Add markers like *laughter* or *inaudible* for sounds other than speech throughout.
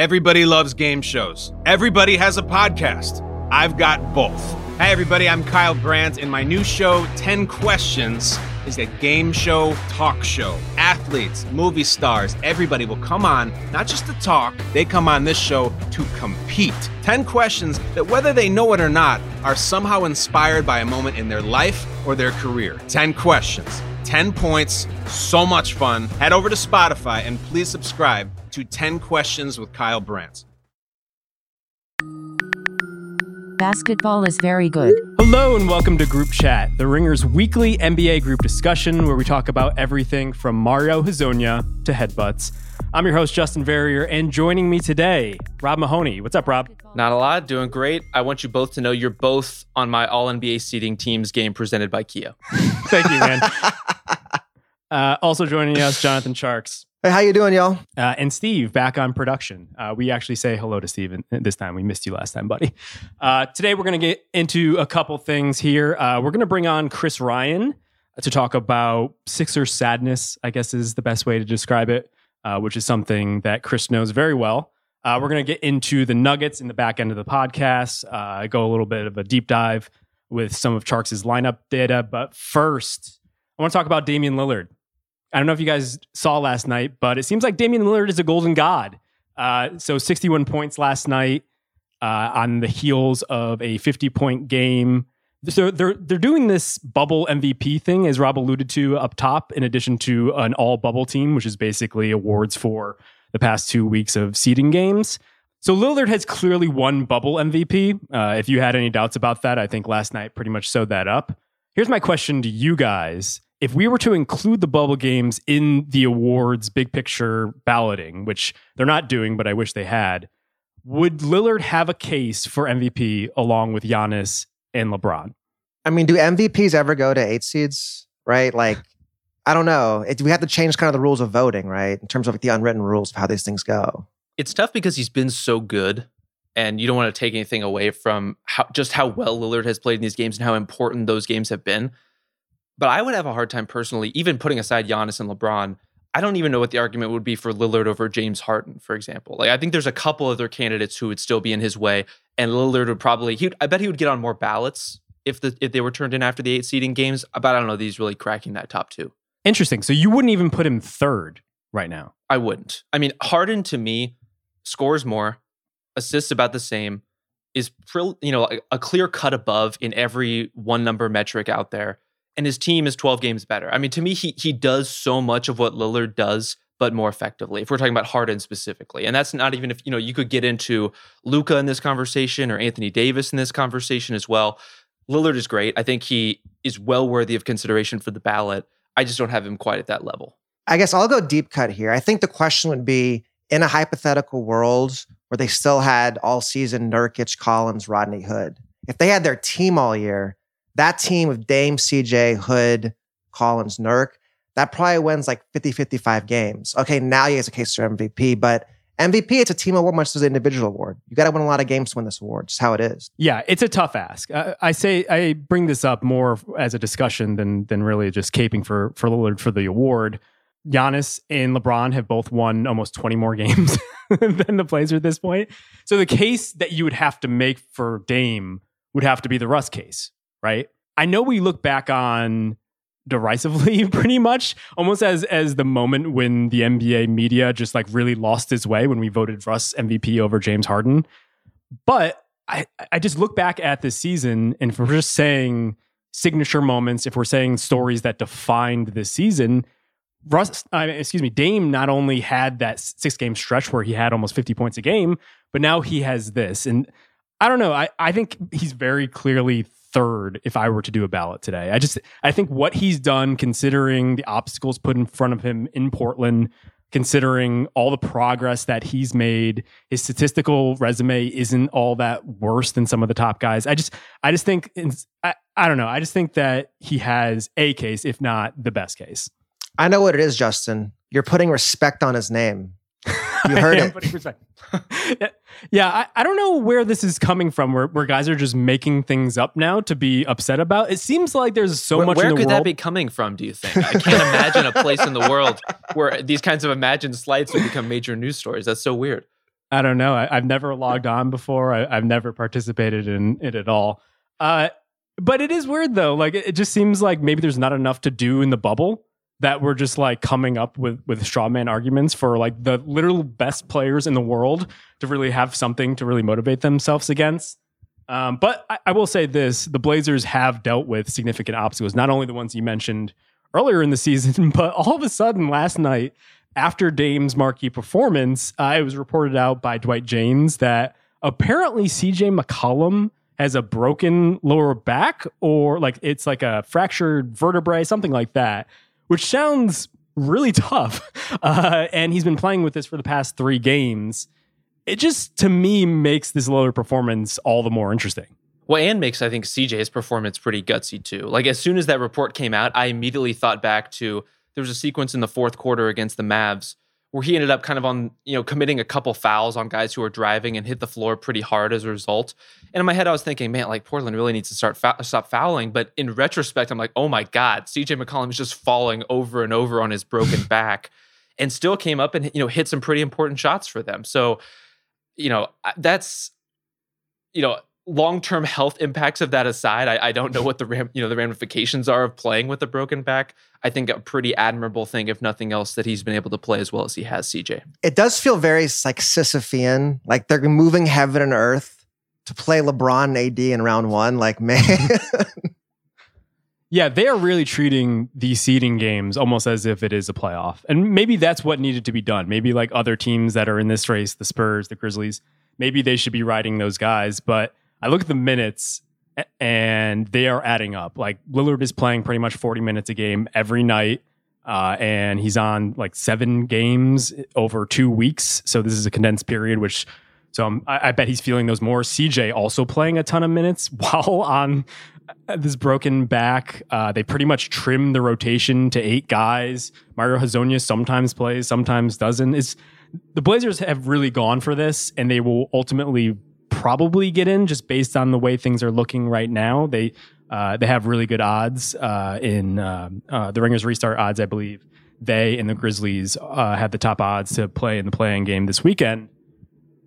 Everybody loves game shows. Everybody has a podcast. I've got both. Hey, everybody, I'm Kyle Brandt, and my new show, 10 Questions, is a game show talk show. Athletes, movie stars, everybody will come on, not just to talk, they come on this show to compete. 10 questions that, whether they know it or not, are somehow inspired by a moment in their life or their career. 10 questions, 10 points, so much fun. Head over to Spotify and please subscribe to 10 Questions with Kyle Brandt. Basketball is very good. Hello and welcome to Group Chat, the Ringer's weekly NBA group discussion where we talk about everything from Mario Hezonja to headbutts. I'm your host, Justin Verrier, and joining me today, Rob Mahoney. What's up, Rob? Not a lot, doing great. I want you both to know you're both on my All NBA seeding teams game presented by Kia. *laughs* Thank you, man. *laughs* uh, also joining us, Jonathan Tjarks. Hey, how you doing, y'all? Uh, and Steve back on production. Uh, we actually say hello to Steve this time. We missed you last time, buddy. Uh, today we're going to get into a couple things here. Uh, we're going to bring on Chris Ryan to talk about Sixer sadness. I guess is the best way to describe it, uh, which is something that Chris knows very well. Uh, we're going to get into the nuggets in the back end of the podcast. I go a little bit of a deep dive with some of Tjarks' lineup data, but first I want to talk about Damian Lillard. I don't know if you guys saw last night, but it seems like Damian Lillard is a golden god. Uh, so 61 points last night uh, on the heels of a 50 point game. So they're they're doing this bubble MVP thing, as Rob alluded to up top, in addition to an all bubble team, which is basically awards for the past two weeks of seeding games. So Lillard has clearly won bubble MVP. Uh, if you had any doubts about that, I think last night pretty much sewed that up. Here's my question to you guys if we were to include the bubble games in the awards big picture balloting, which they're not doing, but I wish they had, would Lillard have a case for MVP along with Giannis and LeBron? I mean, do MVPs ever go to eight seeds? Right? Like, I don't know. It, we have to change kind of the rules of voting, right? In terms of like the unwritten rules of how these things go. It's tough because he's been so good, and you don't want to take anything away from how, just how well Lillard has played in these games and how important those games have been. But I would have a hard time personally, even putting aside Giannis and LeBron. I don't even know what the argument would be for Lillard over James Harden, for example. Like I think there's a couple other candidates who would still be in his way, and Lillard would probably. He, I bet he would get on more ballots if the if they were turned in after the eight seeding games. But I don't know. He's really cracking that top two. Interesting. So you wouldn't even put him third right now. I wouldn't. I mean, Harden to me scores more, assists about the same, is you know a clear cut above in every one number metric out there and his team is 12 games better. I mean, to me, he he does so much of what Lillard does, but more effectively. If we're talking about Harden specifically, and that's not even if you know you could get into Luka in this conversation or Anthony Davis in this conversation as well. Lillard is great. I think he is well worthy of consideration for the ballot. I just don't have him quite at that level. I guess I'll go deep cut here. I think the question would be in a hypothetical world where they still had all season Nurkic, Collins, Rodney Hood. If they had their team all year, that team of Dame, CJ, Hood, Collins, Nurk, that probably wins like 50, 55 games. Okay, now he has a case for MVP, but MVP, it's a team award much as an individual award. You got to win a lot of games to win this award. Just how it is. Yeah, it's a tough ask. I, I say I bring this up more as a discussion than than really just caping for for Lillard for the award. Giannis and LeBron have both won almost 20 more *laughs* games than the Blazers at this point. So the case that you would have to make for Dame would have to be the Russ case, right? I know we look back on derisively *laughs* pretty much almost as as the moment when the NBA media just like really lost its way when we voted Russ MVP over James Harden. But I I just look back at this season and if we're just saying signature moments, if we're saying stories that defined this season, Russ, uh, excuse me, Dame not only had that six game stretch where he had almost 50 points a game, but now he has this. And I don't know. I, I think he's very clearly third if I were to do a ballot today. I just I think what he's done, considering the obstacles put in front of him in Portland, considering all the progress that he's made, his statistical resume isn't all that worse than some of the top guys. I just I just think I, I don't know. I just think that he has a case, if not the best case. I know what it is, Justin. You're putting respect on his name. *laughs* You heard it. *laughs* yeah, I, I, don't know where this is coming from, where, where guys are just making things up now to be upset about. It seems like there's so where, much. Where could world. that be coming from? Do you think? I can't imagine a place in the world *laughs* where these kinds of imagined slights would become major news stories. That's so weird. I don't know. I, have never logged on before. I, have never participated in it at all. Uh, but it is weird though. Like it, it just seems like maybe there's not enough to do in the bubble that we're just like coming up with with straw man arguments for like the literal best players in the world to really have something to really motivate themselves against. Um, but I, I, will say this: the Blazers have dealt with significant obstacles, not only the ones you mentioned earlier in the *laughs* season, but all of a sudden last night, after Dame's marquee performance, uh, it was reported out by Dwight Jaynes that apparently CJ McCollum has a broken lower back, or like it's like a fractured vertebrae, something like that which sounds really tough. *laughs* Uh, and he's been playing with this for the past three games. It just, to me, makes this lower performance all the more interesting. Well, and makes, I think, CJ's performance pretty gutsy too. Like, as soon as that report came out, I immediately thought back to there was a sequence in the fourth quarter against the Mavs where he ended up kind of on, you know, committing a couple fouls on guys who were driving and hit the floor pretty hard as a result. And in my head, I was thinking, man, like Portland really needs to start stop fouling. But in retrospect, I'm like, oh my God, CJ McCollum is just falling over and over on his broken *laughs* back and still came up and, you know, hit some pretty important shots for them. So, you know, that's, you know, long-term health impacts of that aside, I, I, don't know what the ram, you know the ramifications are of playing with a broken back. I think a pretty admirable thing, if nothing else, that he's been able to play as well as he has. CJ, it does feel very like Sisyphean, like they're moving heaven and earth to play LeBron and AD in round one. Like man. *laughs* Yeah, they are really treating these seeding games almost as if it is a playoff. And maybe that's what needed to be done. Maybe like other teams that are in this race, the Spurs, the Grizzlies, maybe they should be riding those guys. But I look at the minutes and they are adding up. Like Lillard is playing pretty much 40 minutes a game every night. Uh, and he's on like seven games over two weeks. So this is a condensed period, which so I, I, bet he's feeling those more. CJ also playing a ton of minutes *laughs* while on this broken back. Uh, they pretty much trim the rotation to eight guys. Mario Hezonja sometimes plays, sometimes doesn't. Is the Blazers have really gone for this, and they will ultimately probably get in just based on the way things are looking right now. They uh, they have really good odds uh, in uh, uh the Ringers restart odds, I believe. They and the Grizzlies uh, have the top odds to play in the play-in game this weekend.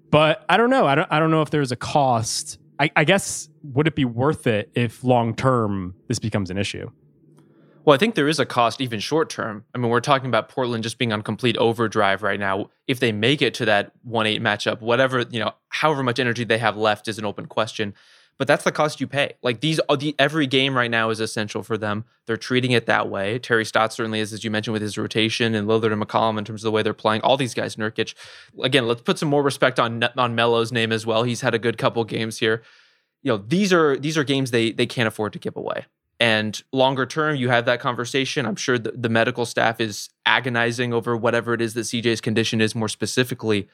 But I don't know. I don't. I don't know if there's a cost. I, I guess would it be worth it if long term this becomes an issue? Well, I think there is a cost even short term. I mean, we're talking about Portland just being on complete overdrive right now. If they make it to that 1-8 matchup, whatever, you know, however much energy they have left is an open question. But that's the cost you pay. Like these uh, the, every game right now is essential for them. They're treating it that way. Terry Stotts certainly is, as you mentioned, with his rotation and Lillard and McCollum in terms of the way they're playing. All these guys, Nurkic. Again, let's put some more respect on on Melo's name as well. He's had a good couple games here. You know, these are these are games they they can't afford to give away. And longer term, you have that conversation. I'm sure the, the medical staff is agonizing over whatever it is that CJ's condition is more specifically.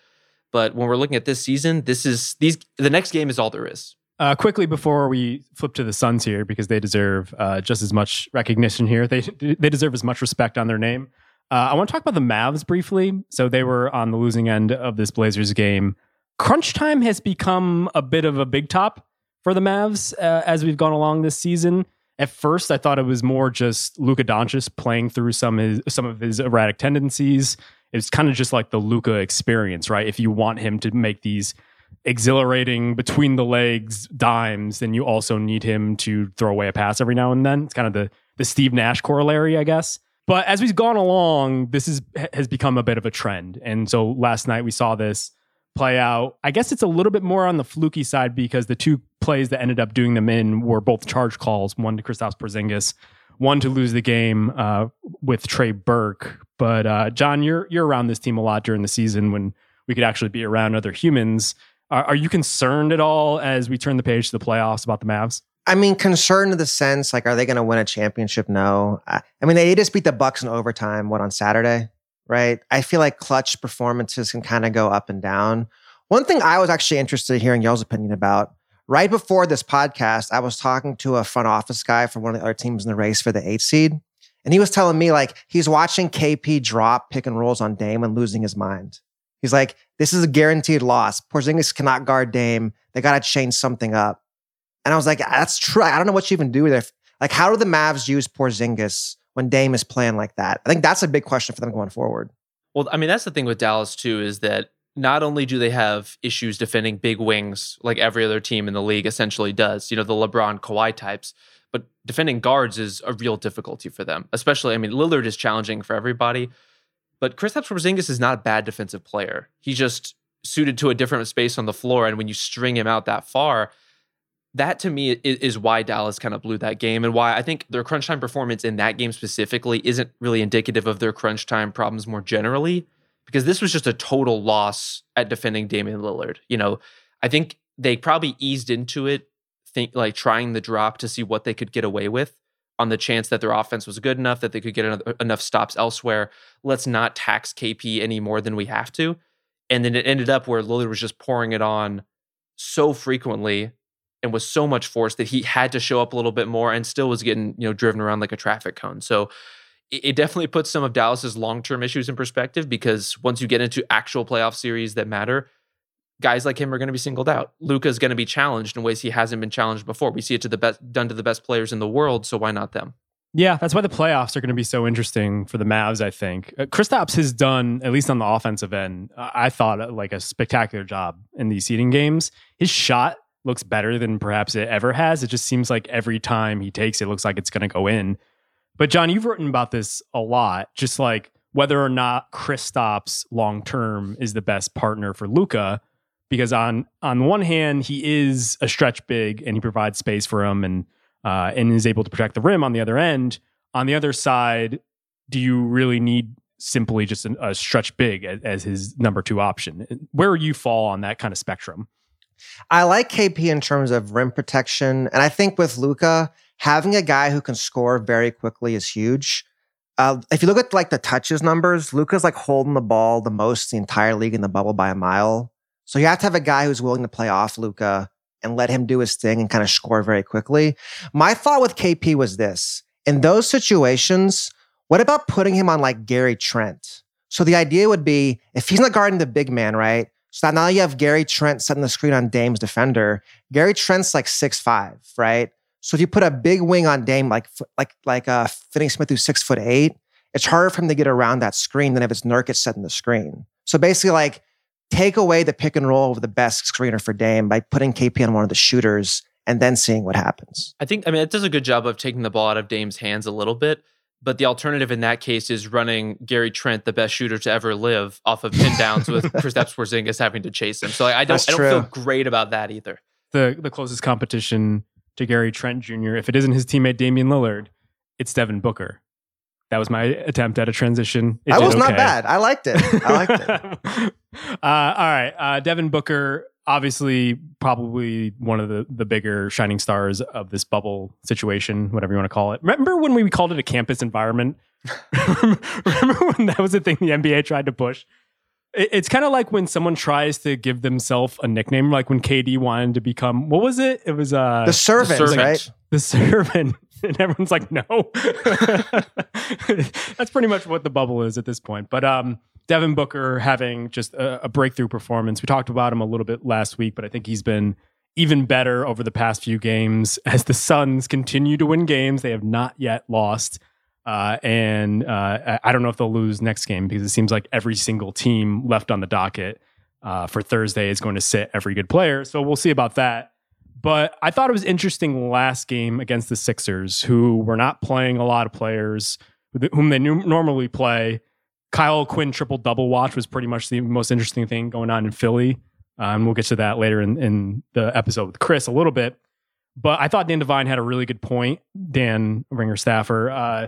But when we're looking at this season, this is these the next game is all there is. Uh, quickly before we flip to the Suns here, because they deserve uh, just as much recognition here. They they deserve as much respect on their name. Uh, I want to talk about the Mavs briefly. So they were on the losing end of this Blazers game. Crunch time has become a bit of a big top for the Mavs uh, as we've gone along this season. At first, I thought it was more just Luka Doncic playing through some of his, some of his erratic tendencies. It's kind of just like the Luka experience, right? If you want him to make these exhilarating between the legs dimes, then you also need him to throw away a pass every now and then. It's kind of the the Steve Nash corollary, I guess. But as we've gone along, this is has become a bit of a trend. And so last night we saw this play out. I guess it's a little bit more on the fluky side because the two plays that ended up doing them in were both charge calls, one to Kristaps Porzingis, one to lose the game uh, with Trey Burke. But uh, John, you're you're around this team a lot during the season when we could actually be around other humans. Are, are you concerned at all as we turn the page to the playoffs about the Mavs? I mean, concerned in the sense like, are they going to win a championship? No. I, I mean, they just beat the Bucks in overtime. What on Saturday? Right? I feel like clutch performances can kind of go up and down. One thing I was actually interested in hearing y'all's opinion about right before this podcast, I was talking to a front office guy from one of the other teams in the race for the eight seed. And he was telling me like he's watching KP drop pick and rolls on Dame and losing his mind. He's like, this is a guaranteed loss. Porzingis cannot guard Dame. They got to change something up. And I was like, that's true. I don't know what you even do there. Like, how do the Mavs use Porzingis when Dame is playing like that? I think that's a big question for them going forward. Well, I mean, that's the thing with Dallas too is that not only do they have issues defending big wings like every other team in the league essentially does, you know, the LeBron Kawhi types, but defending guards is a real difficulty for them. Especially, I mean, Lillard is challenging for everybody, but Kristaps Porzingis is not a bad defensive player. He's just suited to a different space on the floor, and when you string him out that far, that to me is, why Dallas kind of blew that game, and why I think their crunch time performance in that game specifically isn't really indicative of their crunch time problems more generally because this was just a total loss at defending Damian Lillard. You know, I think they probably eased into it, think like trying the drop to see what they could get away with on the chance that their offense was good enough that they could get enough stops elsewhere. Let's not tax KP any more than we have to. And then it ended up where Lillard was just pouring it on so frequently and was so much force that he had to show up a little bit more and still was getting, you know, driven around like a traffic cone. So it definitely puts some of Dallas's long-term issues in perspective because once you get into actual playoff series that matter, guys like him are going to be singled out. Luka's going to be challenged in ways he hasn't been challenged before. We see it to the best done to the best players in the world, so why not them? Yeah, that's why the playoffs are going to be so interesting for the Mavs. I think uh, Kristaps has done, at least on the offensive end, I thought uh, like a spectacular job in these seeding games. His shot looks better than perhaps it ever has. It just seems like every time he takes it, looks like it's going to go in. But John, you've written about this a lot, just like whether or not Kristaps long term is the best partner for Luka, because on on one hand he is a stretch big and he provides space for him and uh, and is able to protect the rim on the other end. On the other side, do you really need simply just a, a stretch big as, as his number two option? Where you fall on that kind of spectrum? I like KP in terms of rim protection, and I think with Luka, having a guy who can score very quickly is huge. Uh, if you look at like the touches numbers, Luka's like holding the ball the most the entire league in the bubble by a mile. So you have to have a guy who's willing to play off Luka and let him do his thing and kind of score very quickly. My thought with KP was this: in those situations, what about putting him on like Gary Trent? So the idea would be if he's not guarding the big man, right? So now you have Gary Trent setting the screen on Dame's defender. Gary Trent's like six five, right? So if you put a big wing on Dame, like like like uh, Finney Smith, who's six foot eight, it's harder for him to get around that screen than if it's Nurkic setting the screen. So basically, like take away the pick and roll of the best screener for Dame by putting KP on one of the shooters and then seeing what happens. I think I mean it does a good job of taking the ball out of Dame's hands a little bit. But the alternative in that case is running Gary Trent, the best shooter to ever live, off of pin downs with *laughs* Kristaps Porzingis having to chase him. So I, I don't, I don't feel great about that either. The the closest competition to Gary Trent Jr. If it isn't his teammate Damian Lillard, it's Devin Booker. That was my attempt at a transition. It that was okay. not bad. I liked it. I liked it. *laughs* uh, all right, uh, Devin Booker, obviously, probably one of the the bigger shining stars of this bubble situation, whatever you want to call it. Remember when we called it a campus environment? *laughs* *laughs* Remember when that was the thing the NBA tried to push? It's kind of like when someone tries to give themselves a nickname, like when KD wanted to become what was it? It was uh, the servant, the servant. right? The servant, *laughs* and everyone's like, no. That's pretty much what the bubble is at this point. But um, Devin Booker having just a, a breakthrough performance. We talked about him a little bit last week, but I think he's been even better over the past few games *laughs* as the Suns continue to win games. They have not yet lost. Uh, and uh, I don't know if they'll lose next game because it seems like every single team left on the docket uh, for Thursday is going to sit every good player. So we'll see about that. But I thought it was interesting last game against the Sixers, who were not playing a lot of players whom they normally play. Kyle O'Quinn triple double watch was pretty much the most interesting thing going on in Philly. And we'll get to that later in, in the episode with Chris a little bit. But I thought Dan Devine had a really good point, Dan Ringer staffer. Uh,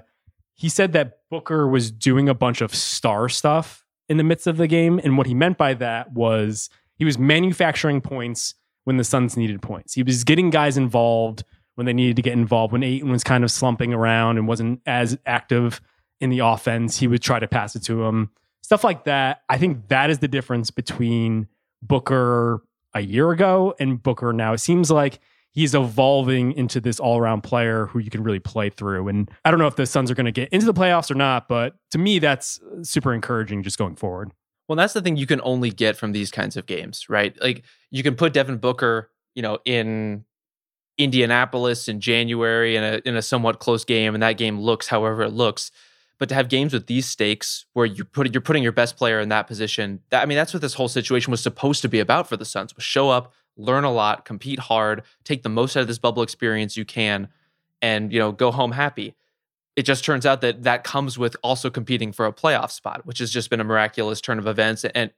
he said that Booker was doing a bunch of star stuff in the midst of the game. And what he meant by that was he was manufacturing points when the Suns needed points. He was getting guys involved when they needed to get involved. When Ayton was kind of slumping around and wasn't as active in the offense, he would try to pass it to him. Stuff like that. I think that is the difference between Booker a year ago and Booker now. It seems like he's evolving into this all around player who you can really play through. And I don't know if the Suns are going to get into the playoffs or not, but to me, that's super encouraging just going forward. Well, that's the thing you can only get from these kinds of games, right? Like you can put Devin Booker, you know, in Indianapolis in January in a in a somewhat close game, and that game looks however it looks. But to have games with these stakes where you put you're putting your best player in that position, that I mean, that's what this whole situation was supposed to be about for the Suns: was show up, learn a lot, compete hard, take the most out of this bubble experience you can, and you know go home happy. It just turns out that that comes with also competing for a playoff spot, which has just been a miraculous turn of events, and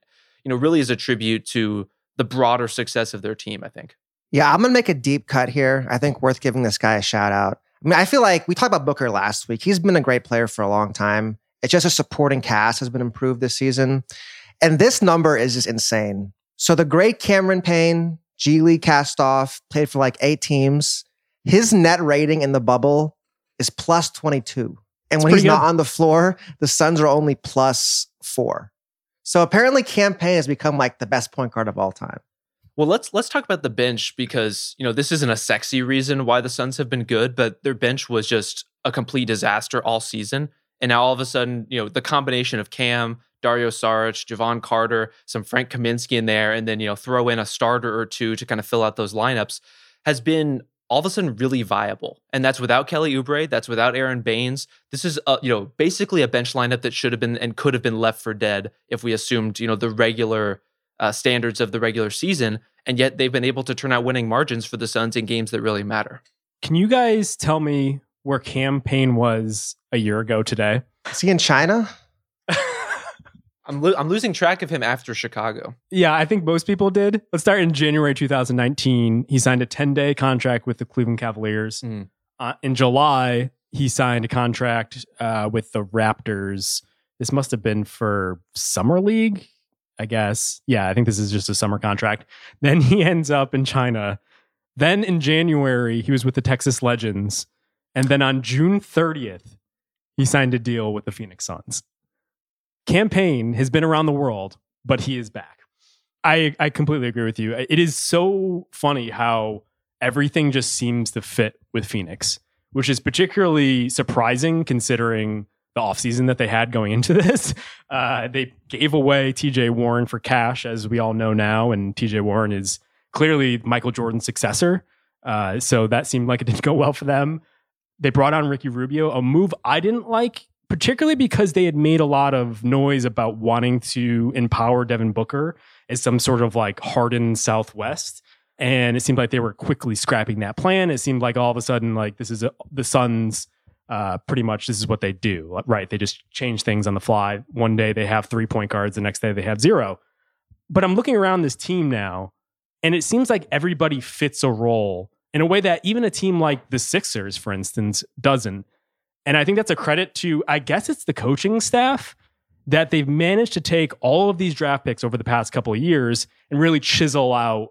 you know really is a tribute to the broader success of their team. I think. Yeah, I'm gonna make a deep cut here. I think worth giving this guy a shout out. I mean, I feel like we talked about Booker last week. He's been a great player for a long time. It's just a supporting cast has been improved this season. And this number is just insane. So the great Cameron Payne, G League cast off, played for like eight teams. His net rating in the bubble is plus 22. And when he's pretty not on the floor, the Suns are only plus four. So apparently Cam Payne has become like the best point guard of all time. Well, let's let's talk about the bench because you know this isn't a sexy reason why the Suns have been good, but their bench was just a complete disaster all season. And now all of a sudden, you know, the combination of Cam, Dario Saric, Jevon Carter, some Frank Kaminsky in there, and then you know throw in a starter or two to kind of fill out those lineups has been all of a sudden really viable. And that's without Kelly Oubre, that's without Aron Baynes. This is a, you know basically a bench lineup that should have been and could have been left for dead if we assumed you know the regular uh, standards of the regular season, and yet they've been able to turn out winning margins for the Suns in games that really matter. Can you guys tell me where Cam Payne was a year ago today? Is he in China? *laughs* I'm lo- I'm losing track of him after Chicago. Yeah, I think most people did. Let's start in January 2019. He signed a 10 day contract with the Cleveland Cavaliers. Mm. Uh, in July, he signed a contract uh, with the Raptors. This must have been for Summer League, I guess. Yeah, I think this is just a summer contract. *laughs* Then he ends up in China. Then in January, he was with the Texas Legends. And then on June 30th, he signed a deal with the Phoenix Suns. Cam Payne has been around the world, but he is back. I I completely agree with you. It is so funny how everything just seems to fit with Phoenix, which is particularly surprising considering the offseason that they had going into *laughs* this. Uh, they gave away TJ Warren for cash, as we all know now, and TJ Warren is clearly Michael Jordan's successor. Uh, so that seemed like it didn't go well for them. They brought on Ricky Rubio, a move I didn't like, particularly because they had made a lot of noise about wanting to empower Devin Booker as some sort of like hardened Southwest. And it seemed like they were quickly scrapping that plan. It seemed like all of a sudden, like this is a, the Suns. Uh, pretty much, this is what they do, right? They just change things on the fly. One day they have three point guards, the next day they have zero. But I'm looking around this team now, and it seems like everybody fits a role in a way that even a team like the Sixers, for instance, doesn't. And I think that's a credit to, I guess it's the coaching staff that they've managed to take all of these draft picks over the past couple of years and really chisel out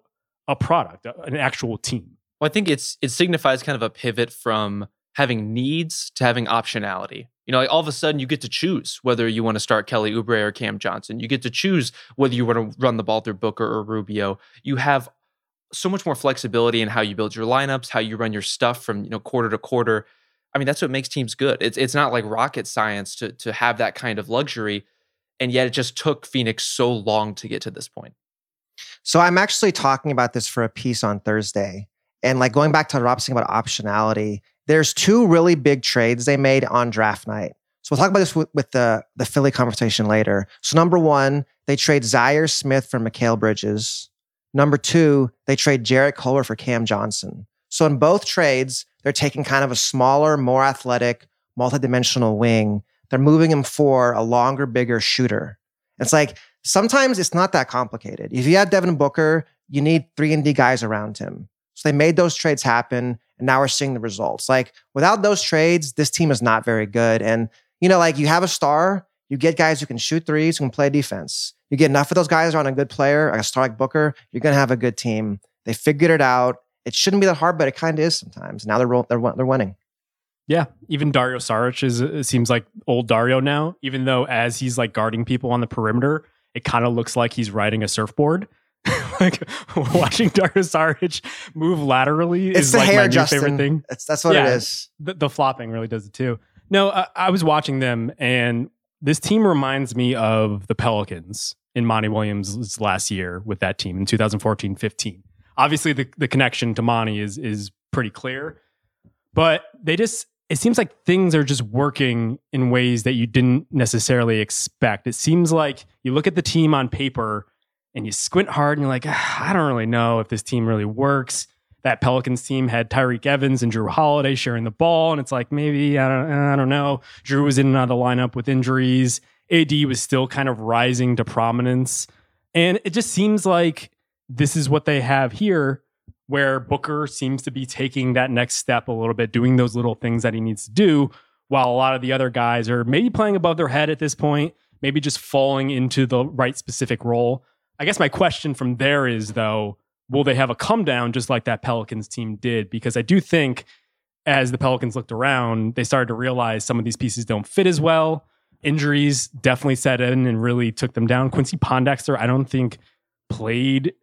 a product, an actual team. Well, I think it's it signifies kind of a pivot from having needs to having optionality. You know, like all of a sudden you get to choose whether you want to start Kelly Oubre or Cam Johnson. You get to choose whether you want to run the ball through Booker or Rubio. You have so much more flexibility in how you build your lineups, how you run your stuff from you know quarter to quarter. I mean, that's what makes teams good. It's it's not like rocket science to to have that kind of luxury, and yet it just took Phoenix so long to get to this point. So I'm actually talking about this for a piece on Thursday. And like going back to Rob's thing about optionality, there's two really big trades they made on draft night. So we'll talk about this with, with the, the Philly conversation later. So number one, they trade Zhaire Smith for Mikal Bridges. Number two, they trade Jarrett Culver for Cam Johnson. So in both trades, they're taking kind of a smaller, more athletic, multidimensional wing. They're moving him for a longer, bigger shooter. It's like sometimes it's not that complicated. If you have Devin Booker, you need three and D guys around him. So they made those trades happen, and now we're seeing the results. Like without those trades, this team is not very good. And you know, like you have a star, you get guys who can shoot threes, who can play defense. You get enough of those guys around a good player, like a star like Booker, you're gonna have a good team. They figured it out. It shouldn't be that hard, but it kind of is sometimes. Now they're they're they're winning. Yeah, even Dario Saric is it seems like old Dario now. Even though as he's like guarding people on the perimeter, it kind of looks like he's riding a surfboard. Like *laughs* watching Dario Saric move laterally It's is the like hair, my new Justin. favorite thing. That's that's what Yeah. it is. The, the flopping really does it too. No, I, I was watching them, and this team reminds me of the Pelicans in Monty Williams' last year with that team in 2014-15. Obviously, the, the connection to Monty is is pretty clear, but they just it seems like things are just working in ways that you didn't necessarily expect. It seems like you look at the team on paper and you squint hard and you're like, ah, I don't really know if this team really works. That Pelicans team had Tyreke Evans and Jrue Holiday sharing the ball, and it's like maybe I don't I don't know. Jrue was in and out of the lineup with injuries. AD was still kind of rising to prominence, and it just seems like this is what they have here, where Booker seems to be taking that next step a little bit, doing those little things that he needs to do, while a lot of the other guys are maybe playing above their head at this point, maybe just falling into the right specific role. I guess my question from there is though, will they have a come down just like that Pelicans team did? Because I do think as the Pelicans looked around, they started to realize some of these pieces don't fit as well. Injuries definitely set in and really took them down. Quincy Pondexter, I don't think played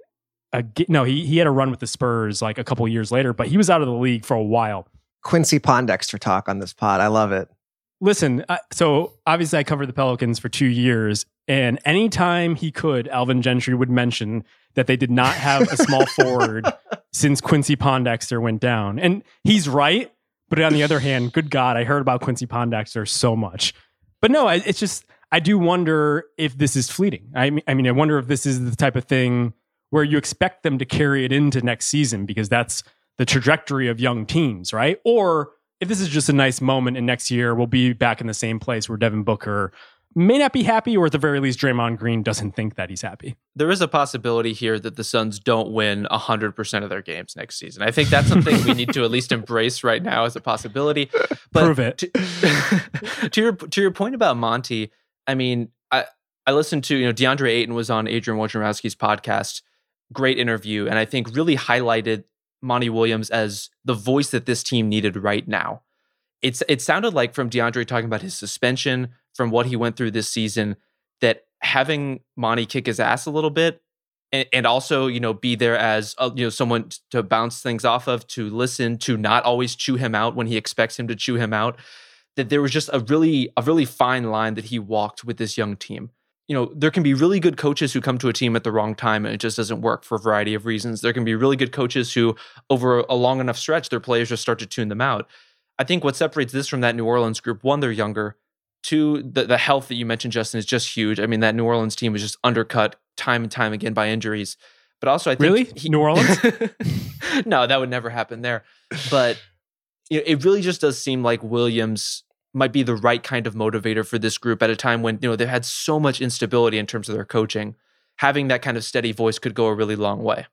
a, no, he he had a run with the Spurs like a couple years later, but he was out of the league for a while. Quincy Pondexter talk on this pod. I love it. Listen, I, so obviously I covered the Pelicans for two years, and anytime he could, Alvin Gentry would mention that they did not have a small *laughs* forward since Quincy Pondexter went down. And he's right. But on the other hand, good God, I heard about Quincy Pondexter so much. But no, it's just, I do wonder if this is fleeting. I mean, I mean, I wonder if this is the type of thing where you expect them to carry it into next season because that's the trajectory of young teams, right? Or if this is just a nice moment and next year we'll be back in the same place where Devin Booker may not be happy, or at the very least, Draymond Green doesn't think that he's happy. There is a possibility here that the Suns don't win 100% of their games next season. I think that's something we need to at least embrace right now as a possibility. *laughs* But Prove it. To, *laughs* to, your, to your point about Monty, I mean, I, I listened to, you know, DeAndre Ayton was on Adrian Wojnarowski's podcast. Great interview. And I think really highlighted Monty Williams as the voice that this team needed right now. It's it sounded like from DeAndre talking about his suspension, from what he went through this season, that having Monty kick his ass a little bit and, and also, you know, be there as a, you know someone to bounce things off of, to listen, to not always chew him out when he expects him to chew him out. That there was just a really a really fine line that he walked with this young team you know, there can be really good coaches who come to a team at the wrong time and it just doesn't work for a variety of reasons. There can be really good coaches who, over a long enough stretch, their players just start to tune them out. I think what separates this from that New Orleans group, one, they're younger. Two, the, the health that you mentioned, Justin, is just huge. I mean, that New Orleans team was just undercut time and time again by injuries. But also, I think really he, New Orleans. *laughs* no, that would never happen there. But you know, it really just does seem like Williams might be the right kind of motivator for this group at a time when you know they've had so much instability in terms of their coaching. Having that kind of steady voice could go a really long way.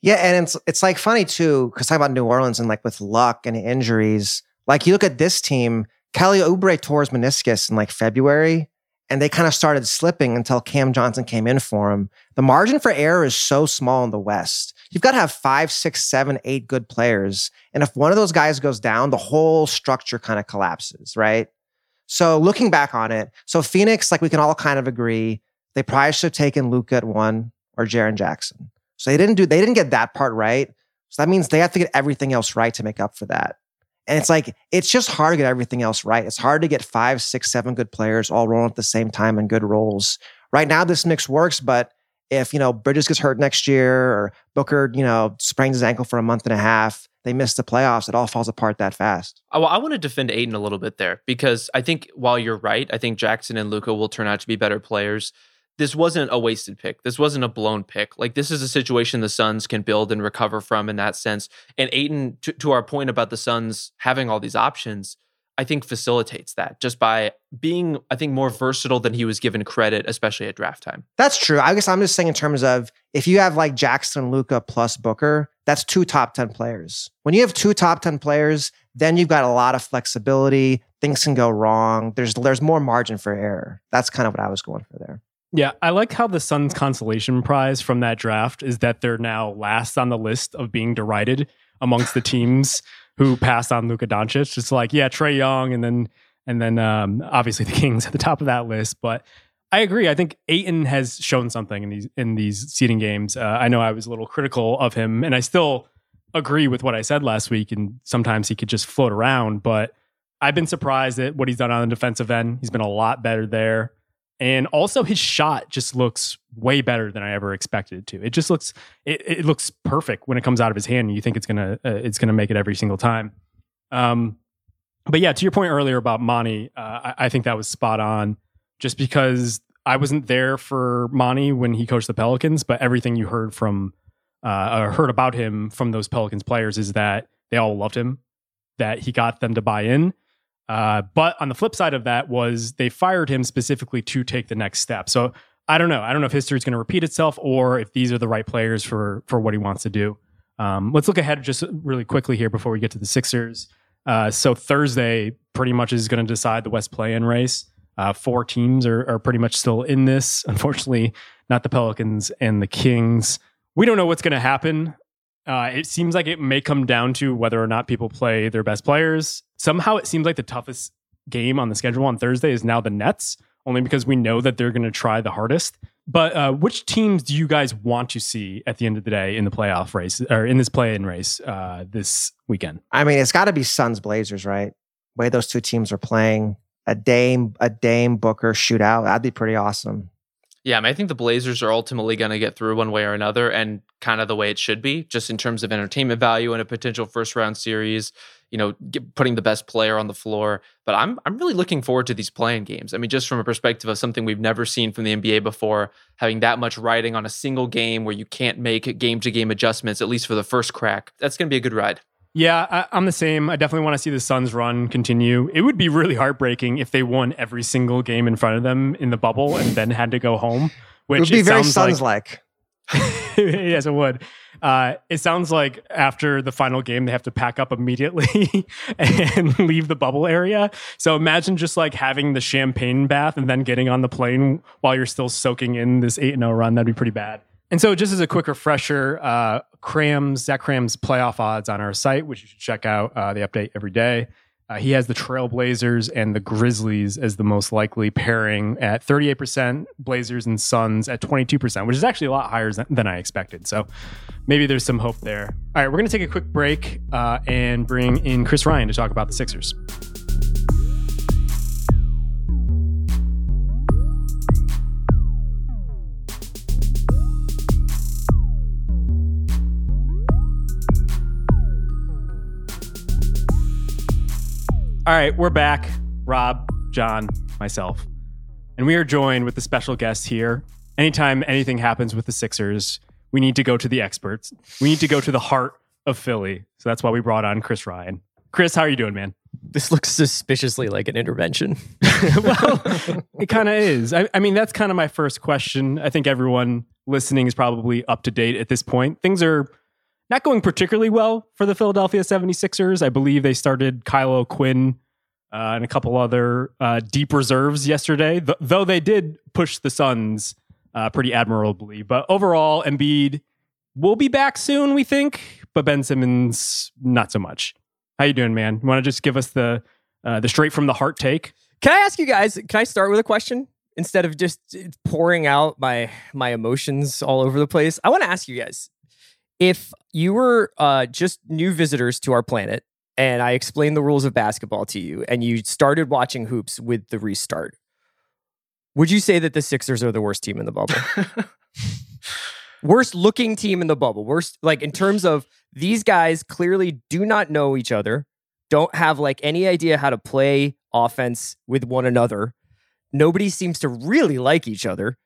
Yeah, and it's it's like funny too because talking about New Orleans and like with luck and injuries. Like you look at this team, Kelly Oubre tore his meniscus in like February, and they kind of started slipping until Cam Johnson came in for him. The margin for error is so small in the West. You've got to have five, six, seven, eight good players. And if one of those guys goes down, the whole structure kind of collapses, right? So looking back on it, so Phoenix, like we can all kind of agree, they probably should have taken Luka at one or Jaren Jackson. So they didn't do, they didn't get that part right. So that means they have to get everything else right to make up for that. And it's like, it's just hard to get everything else right. It's hard to get five, six, seven good players all rolling at the same time in good roles. Right now, this mix works, but if, you know, Bridges gets hurt next year or Booker, you know, sprains his ankle for a month and a half, they miss the playoffs, it all falls apart that fast. Uh, well, I want to defend Ayton a little bit there because I think while you're right, I think Jackson and Luka will turn out to be better players this wasn't a wasted pick. This wasn't a blown pick. Like this is a situation the Suns can build and recover from in that sense. And to, to our point about the Suns having all these options, I think facilitates that just by being, I think, more versatile than he was given credit, especially at draft time. That's true. I guess I'm just saying in terms of if you have like Jackson, Luka plus Booker, that's two top 10 players. When you have two top 10 players, then you've got a lot of flexibility. Things can go wrong. There's there's more margin for error. That's kind of what I was going for there. Yeah, I like how the Suns' consolation prize from that draft is that they're now last on the list of being derided amongst the teams who passed on Luka Doncic. It's like, yeah, Trae Young, and then and then um, obviously the *laughs* Kings at the top of that list. But I agree. I think Ayton has shown something in these in these seeding games. Uh, I know I was a little critical of him, and I still agree with what I said last week. And sometimes he could just float around, but I've been surprised at what he's done on the defensive end. He's been a lot better there. And also his shot just looks way better than I ever expected it to. It just looks it, it looks perfect when it comes out of his hand and you think it's to uh, it's to make it every single time. Um but yeah, to your point earlier about Monty, uh, I, I think that was spot on. Just because I wasn't there for Monty when he coached the Pelicans, but everything you heard from uh, or heard about him from those Pelicans players is that they all loved him, that he got them to buy in. Uh, but on the flip side of that was they fired him specifically to take the next step. So I don't know. I don't know if history is going to repeat itself or if these are the right players for for what he wants to do. Um, let's look ahead just really quickly here before we get to the Sixers. Uh, so Thursday pretty much is going to decide the West play-in race. Uh, four teams are, are pretty much still in this. *laughs* Unfortunately, not the Pelicans and the Kings. We don't know what's going to happen. Uh, it seems like it may come down to whether or not people play their best players. Somehow, it seems like the toughest game on the schedule on Thursday is now the Nets, only because we know that they're going to try the hardest. But uh, which teams do you guys want to see at the end of the day in the playoff race or in this play-in race uh, this weekend? I mean, it's got to be Suns Blazers, right? Way those two teams are playing a Dame a Dame Booker shootout. That'd be pretty awesome. Yeah, I, mean, I think the Blazers are ultimately going to get through one way or another, and kind of the way it should be, just in terms of entertainment value and a potential first round series. You know, get, putting the best player on the floor. But I'm I'm really looking forward to these play-in games. I mean, just from a perspective of something we've never seen from the NBA before, having that much riding on a single game where you can't make game to game adjustments, at least for the first crack. That's going to be a good ride. Yeah, I, am the same. I definitely want to see the Suns run continue. It would be really heartbreaking if they won every single game in front of them in the bubble and then had to go home. Which it would be it very Suns like. *laughs* yes, it would. Uh, it sounds like after the final game, they have to pack up immediately *laughs* and leave the bubble area. So imagine just like having the champagne bath and then getting on the plane while you're still soaking in this 8 0 run. That'd be pretty bad. And so, just as a quick refresher, uh, Kram's Zach Kram's playoff odds on our site, which you should check out. Uh, they update every day. Uh, he has the Trailblazers and the Grizzlies as the most likely pairing at 38%, Blazers and Suns at 22%, which is actually a lot higher than I expected. So maybe there's some hope there. All right, we're going to take a quick break uh, and bring in Chris Ryan to talk about the Sixers. All right, we're back. Rob, John, myself. And we are joined with the special guest here. Anytime anything happens with the Sixers, we need to go to the experts. We need to go to the heart of Philly. So that's why we brought on Chris Ryan. Chris, how are you doing, man? This looks suspiciously like an intervention. *laughs* *laughs* well, it kind of is. I, I mean, that's kind of my first question. I think everyone listening is probably up to date at this point. Things are not going particularly well for the Philadelphia 76ers. I believe they started Kyle O'Quinn uh, and a couple other uh, deep reserves yesterday, th- though they did push the Suns uh, pretty admirably. But overall, Embiid will be back soon, we think, but Ben Simmons, not so much. How you doing, man? You want to just give us the uh, the straight from the heart take? Can I ask you guys? Can I start with a question instead of just pouring out my my emotions all over the place? I want to ask you guys if you were uh, just new visitors to our planet and I explained the rules of basketball to you and you started watching hoops with the restart, would you say that the Sixers are the worst team in the bubble? *laughs* worst looking team in the bubble. Worst, like in terms of these guys clearly do not know each other, don't have like any idea how to play offense with one another. Nobody seems to really like each other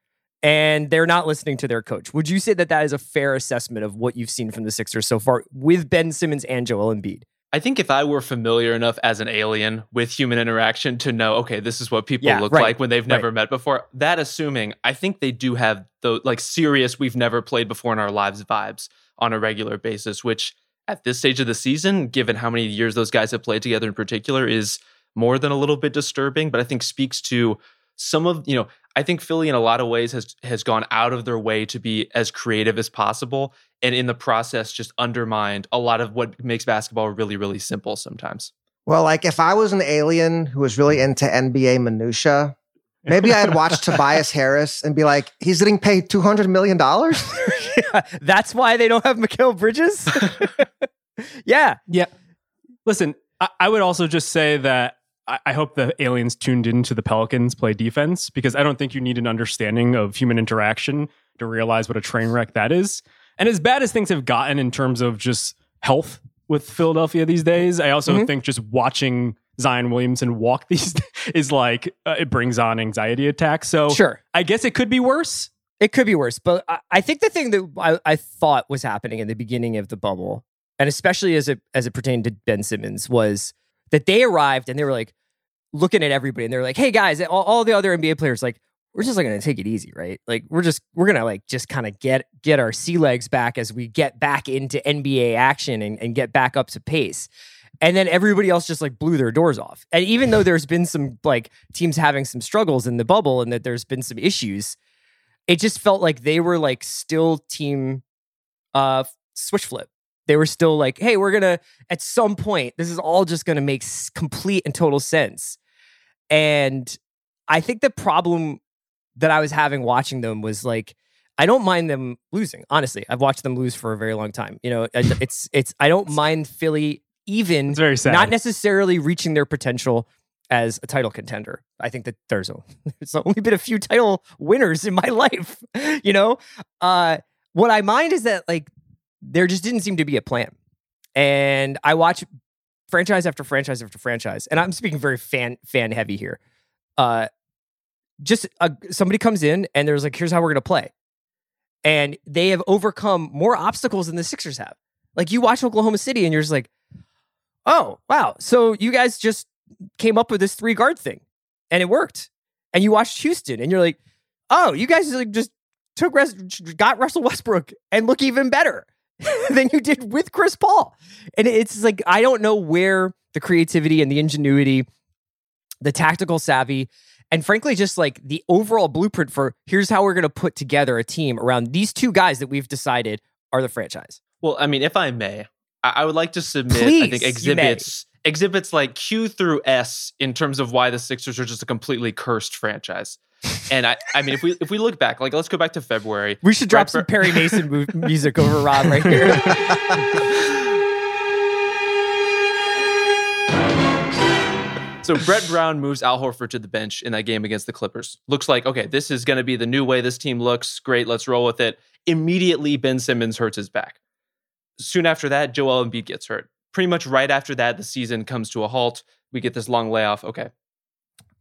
and they're not listening to their coach. Would you say that that is a fair assessment of what you've seen from the Sixers so far with Ben Simmons and Joel Embiid? I think if I were familiar enough as an alien with human interaction to know, okay, this is what people yeah, look right, like when they've never right. met before, that assuming, I think they do have the like serious, we've never played before in our lives vibes on a regular basis, which at this stage of the season, given how many years those guys have played together in particular, is more than a little bit disturbing, but I think speaks to some of, you know, I think Philly in a lot of ways has has gone out of their way to be as creative as possible and in the process just undermined a lot of what makes basketball really really simple sometimes. Well, like if I was an alien who was really into NBA minutia, maybe I'd watch *laughs* Tobias Harris and be like, he's getting paid two hundred million dollars. *laughs* yeah, that's why they don't have Mikal Bridges. *laughs* yeah, yeah. Listen, I, I would also just say that I hope the aliens tuned into the Pelicans play defense because I don't think you need an understanding of human interaction to realize what a train wreck that is. And as bad as things have gotten in terms of just health with Philadelphia these days, I also mm-hmm. think just watching Zion Williamson walk *laughs* these is like uh, it brings on anxiety attacks. So Sure. I guess it could be worse. It could be worse, but I, I think the thing that I, I thought was happening in the beginning of the bubble, and especially as it as it pertained to Ben Simmons, was that they arrived and they were like looking at everybody and they're like, "Hey guys, all, all the other NBA players, like, we're just like gonna take it easy, right? Like, we're just we're gonna like just kind of get get our sea legs back as we get back into NBA action and, and get back up to pace." And then everybody else just like blew their doors off. And even though *laughs* there's been some like teams having some struggles in the bubble and that there's been some issues, it just felt like they were like still team uh switch flip. They were still like, hey, we're gonna at some point, this is all just gonna make complete and total sense. And I think the problem that I was having watching them was like, I don't mind them losing. Honestly, I've watched them lose for a very long time. You know, it's it's I don't mind Philly even It's very sad. not necessarily reaching their potential as a title contender. I think that there's a, *laughs* there's only been a few title winners in my *laughs* life. You know, uh, what I mind is that like there just didn't seem to be a plan, and I watch franchise after franchise after franchise, and I'm speaking very fan fan heavy here. Uh, just uh, somebody comes in and there's like, here's how we're gonna play, and they have overcome more obstacles than the Sixers have. Like you watch Oklahoma City and you're just like, oh wow, so you guys just came up with this three guard thing, and it worked. And you watched Houston and you're like, oh, you guys like just took got Russell Westbrook and look even better *laughs* than you did with Chris Paul. And it's like I don't know where the creativity and the ingenuity, the tactical savvy, and frankly, just like the overall blueprint for here's how we're going to put together a team around these two guys that we've decided are the franchise. Well, I mean, if I may, I, I would like to submit, I think, exhibits exhibits like Q through S in terms of why the Sixers are just a completely cursed franchise. And I, I mean, if we if we look back, like let's go back to February. We should drop some Perry Mason mu- *laughs* music over Rob right here. *laughs* So Brett Brown moves Al Horford to the bench in that game against the Clippers. Looks like okay, this is going to be the new way this team looks. Great, let's roll with it. Immediately, Ben Simmons hurts his back. Soon after that, Joel Embiid gets hurt. Pretty much right after that, the season comes to a halt. We get this long layoff. Okay,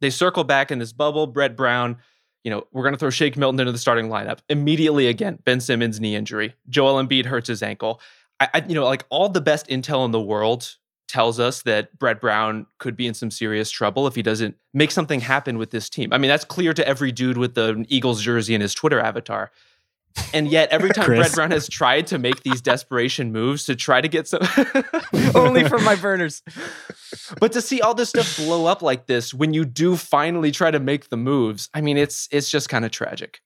they circle back in this bubble. Brett Brown, you know, we're going to throw Shake Milton into the starting lineup immediately. Again, Ben Simmons knee injury. Joel Embiid hurts his ankle. I, I you know, like all the best intel in the world tells us that Brett Brown could be in some serious trouble if he doesn't make something happen with this team. I mean, that's clear to every dude with the Eagles jersey and his Twitter avatar. And yet, every time Chris. Brett Brown has tried to make these desperation moves to try to get some, *laughs* Only for my burners. but to see all this stuff blow up like this when you do finally try to make the moves, I mean, it's it's just kind of tragic.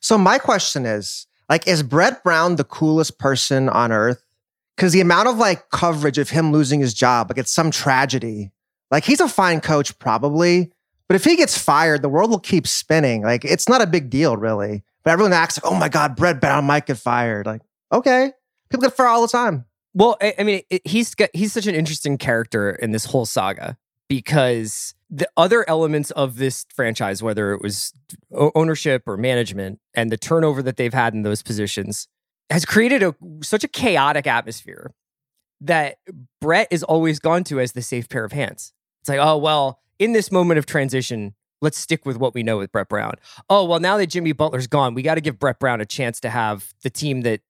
So my question is, like, is Brett Brown the coolest person on earth? Because the amount of like coverage of him losing his job, like it's some tragedy. Like he's a fine coach, probably, but if he gets fired, the world will keep spinning. Like it's not a big deal, really. But everyone acts like, oh my god, Brett Brown might get fired. Like, okay, people get fired all the time. Well, I, I mean, it, he's got, he's such an interesting character in this whole saga because the other elements of this franchise, whether it was ownership or management, and the turnover that they've had in those positions, has created a such a chaotic atmosphere that Brett is always gone to as the safe pair of hands. It's like, oh well, in this moment of transition, let's stick with what we know with Brett Brown. Oh well, now that Jimmy Butler's gone, we got to give Brett Brown a chance to have the team that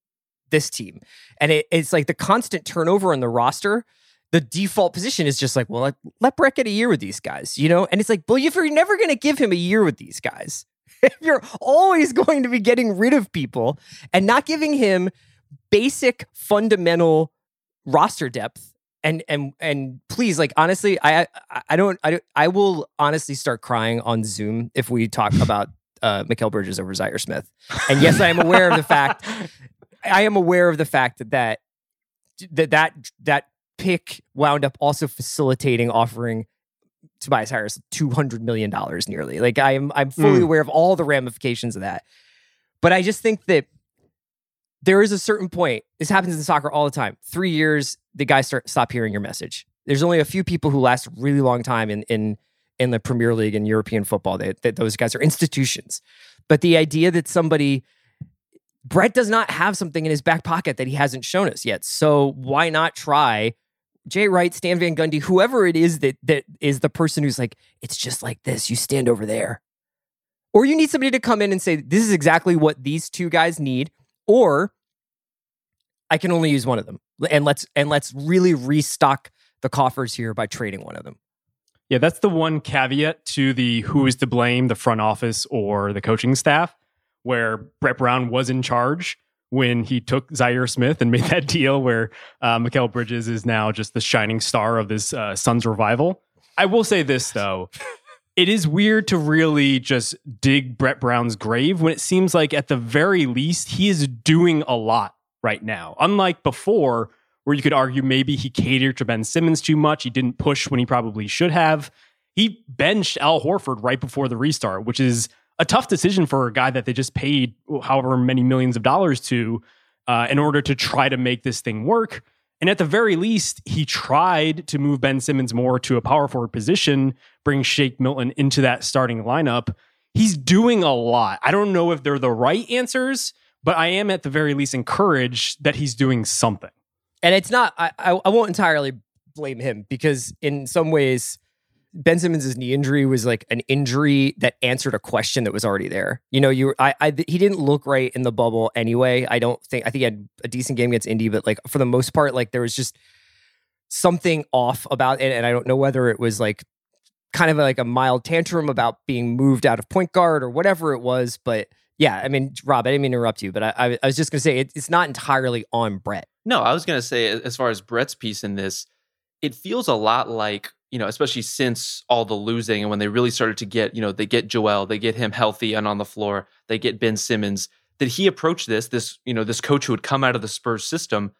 this team. And it, it's like the constant turnover in the roster. The default position is just like, well, let, let Brett get a year with these guys, you know? And it's like, well, if you're never going to give him a year with these guys, *laughs* if you're always going to be getting rid of people and not giving him basic fundamental roster depth and and and please like honestly I I, don't I don't, I will honestly start crying on Zoom if we talk *laughs* about uh Mikal Bridges over Zhaire Smith. And yes, I am aware of the fact I am aware of the fact that that that that, that pick wound up also facilitating offering Tobias Harris two hundred million dollars nearly. Like I am I'm fully Mm. aware of all the ramifications of that. But I just think that there is a certain point. This happens in soccer all the time. Three years, the guys start stop hearing your message. There's only a few people who last a really long time in in in the Premier League and European football. That, that those guys are institutions. But the idea that somebody Brett does not have something in his back pocket that he hasn't shown us yet. So why not try Jay Wright, Stan Van Gundy, whoever it is that that is the person who's like, it's just like this. You stand over there. Or you need somebody to come in and say, this is exactly what these two guys need. Or I can only use one of them. And let's and let's really restock the coffers here by trading one of them. Yeah, that's the one caveat to the who is to blame, the front office or the coaching staff, where Brett Brown was in charge when he took Zhaire Smith and made that *laughs* deal where uh, Mikal Bridges is now just the shining star of this uh, Suns revival. I will say this though. It is weird to really just dig Brett Brown's grave when it seems like at the very least he is doing a lot right now. Unlike before, where you could argue maybe he catered to Ben Simmons too much. He didn't push when he probably should have. He benched Al Horford right before the restart, which is a tough decision for a guy that they just paid however many millions of dollars to uh, in order to try to make this thing work. And at the very least, he tried to move Ben Simmons more to a power forward position, bring Shake Milton into that starting lineup. He's doing a lot. I don't know if they're the right answers, but I am at the very least encouraged that he's doing something and it's not I, I, I won't entirely blame him because in some ways Ben Simmons' knee injury was like an injury that answered a question that was already there. You know, you I, I he didn't look right in the bubble anyway. I don't think I think he had a decent game against Indy, but like for the most part, like there was just something off about it, and I don't know whether it was like kind of like a mild tantrum about being moved out of point guard or whatever it was. But yeah, I mean, Rob, I didn't mean to interrupt you, but I, I, was just gonna say it, it's not entirely on Brett. No, I was going to say, as far as Brett's piece in this, it feels a lot like, you know, especially since all the losing and when they really started to get, you know, they get Joel, they get him healthy and on the floor, they get Ben Simmons, that he approached this, this, you know, this coach who had come out of the Spurs system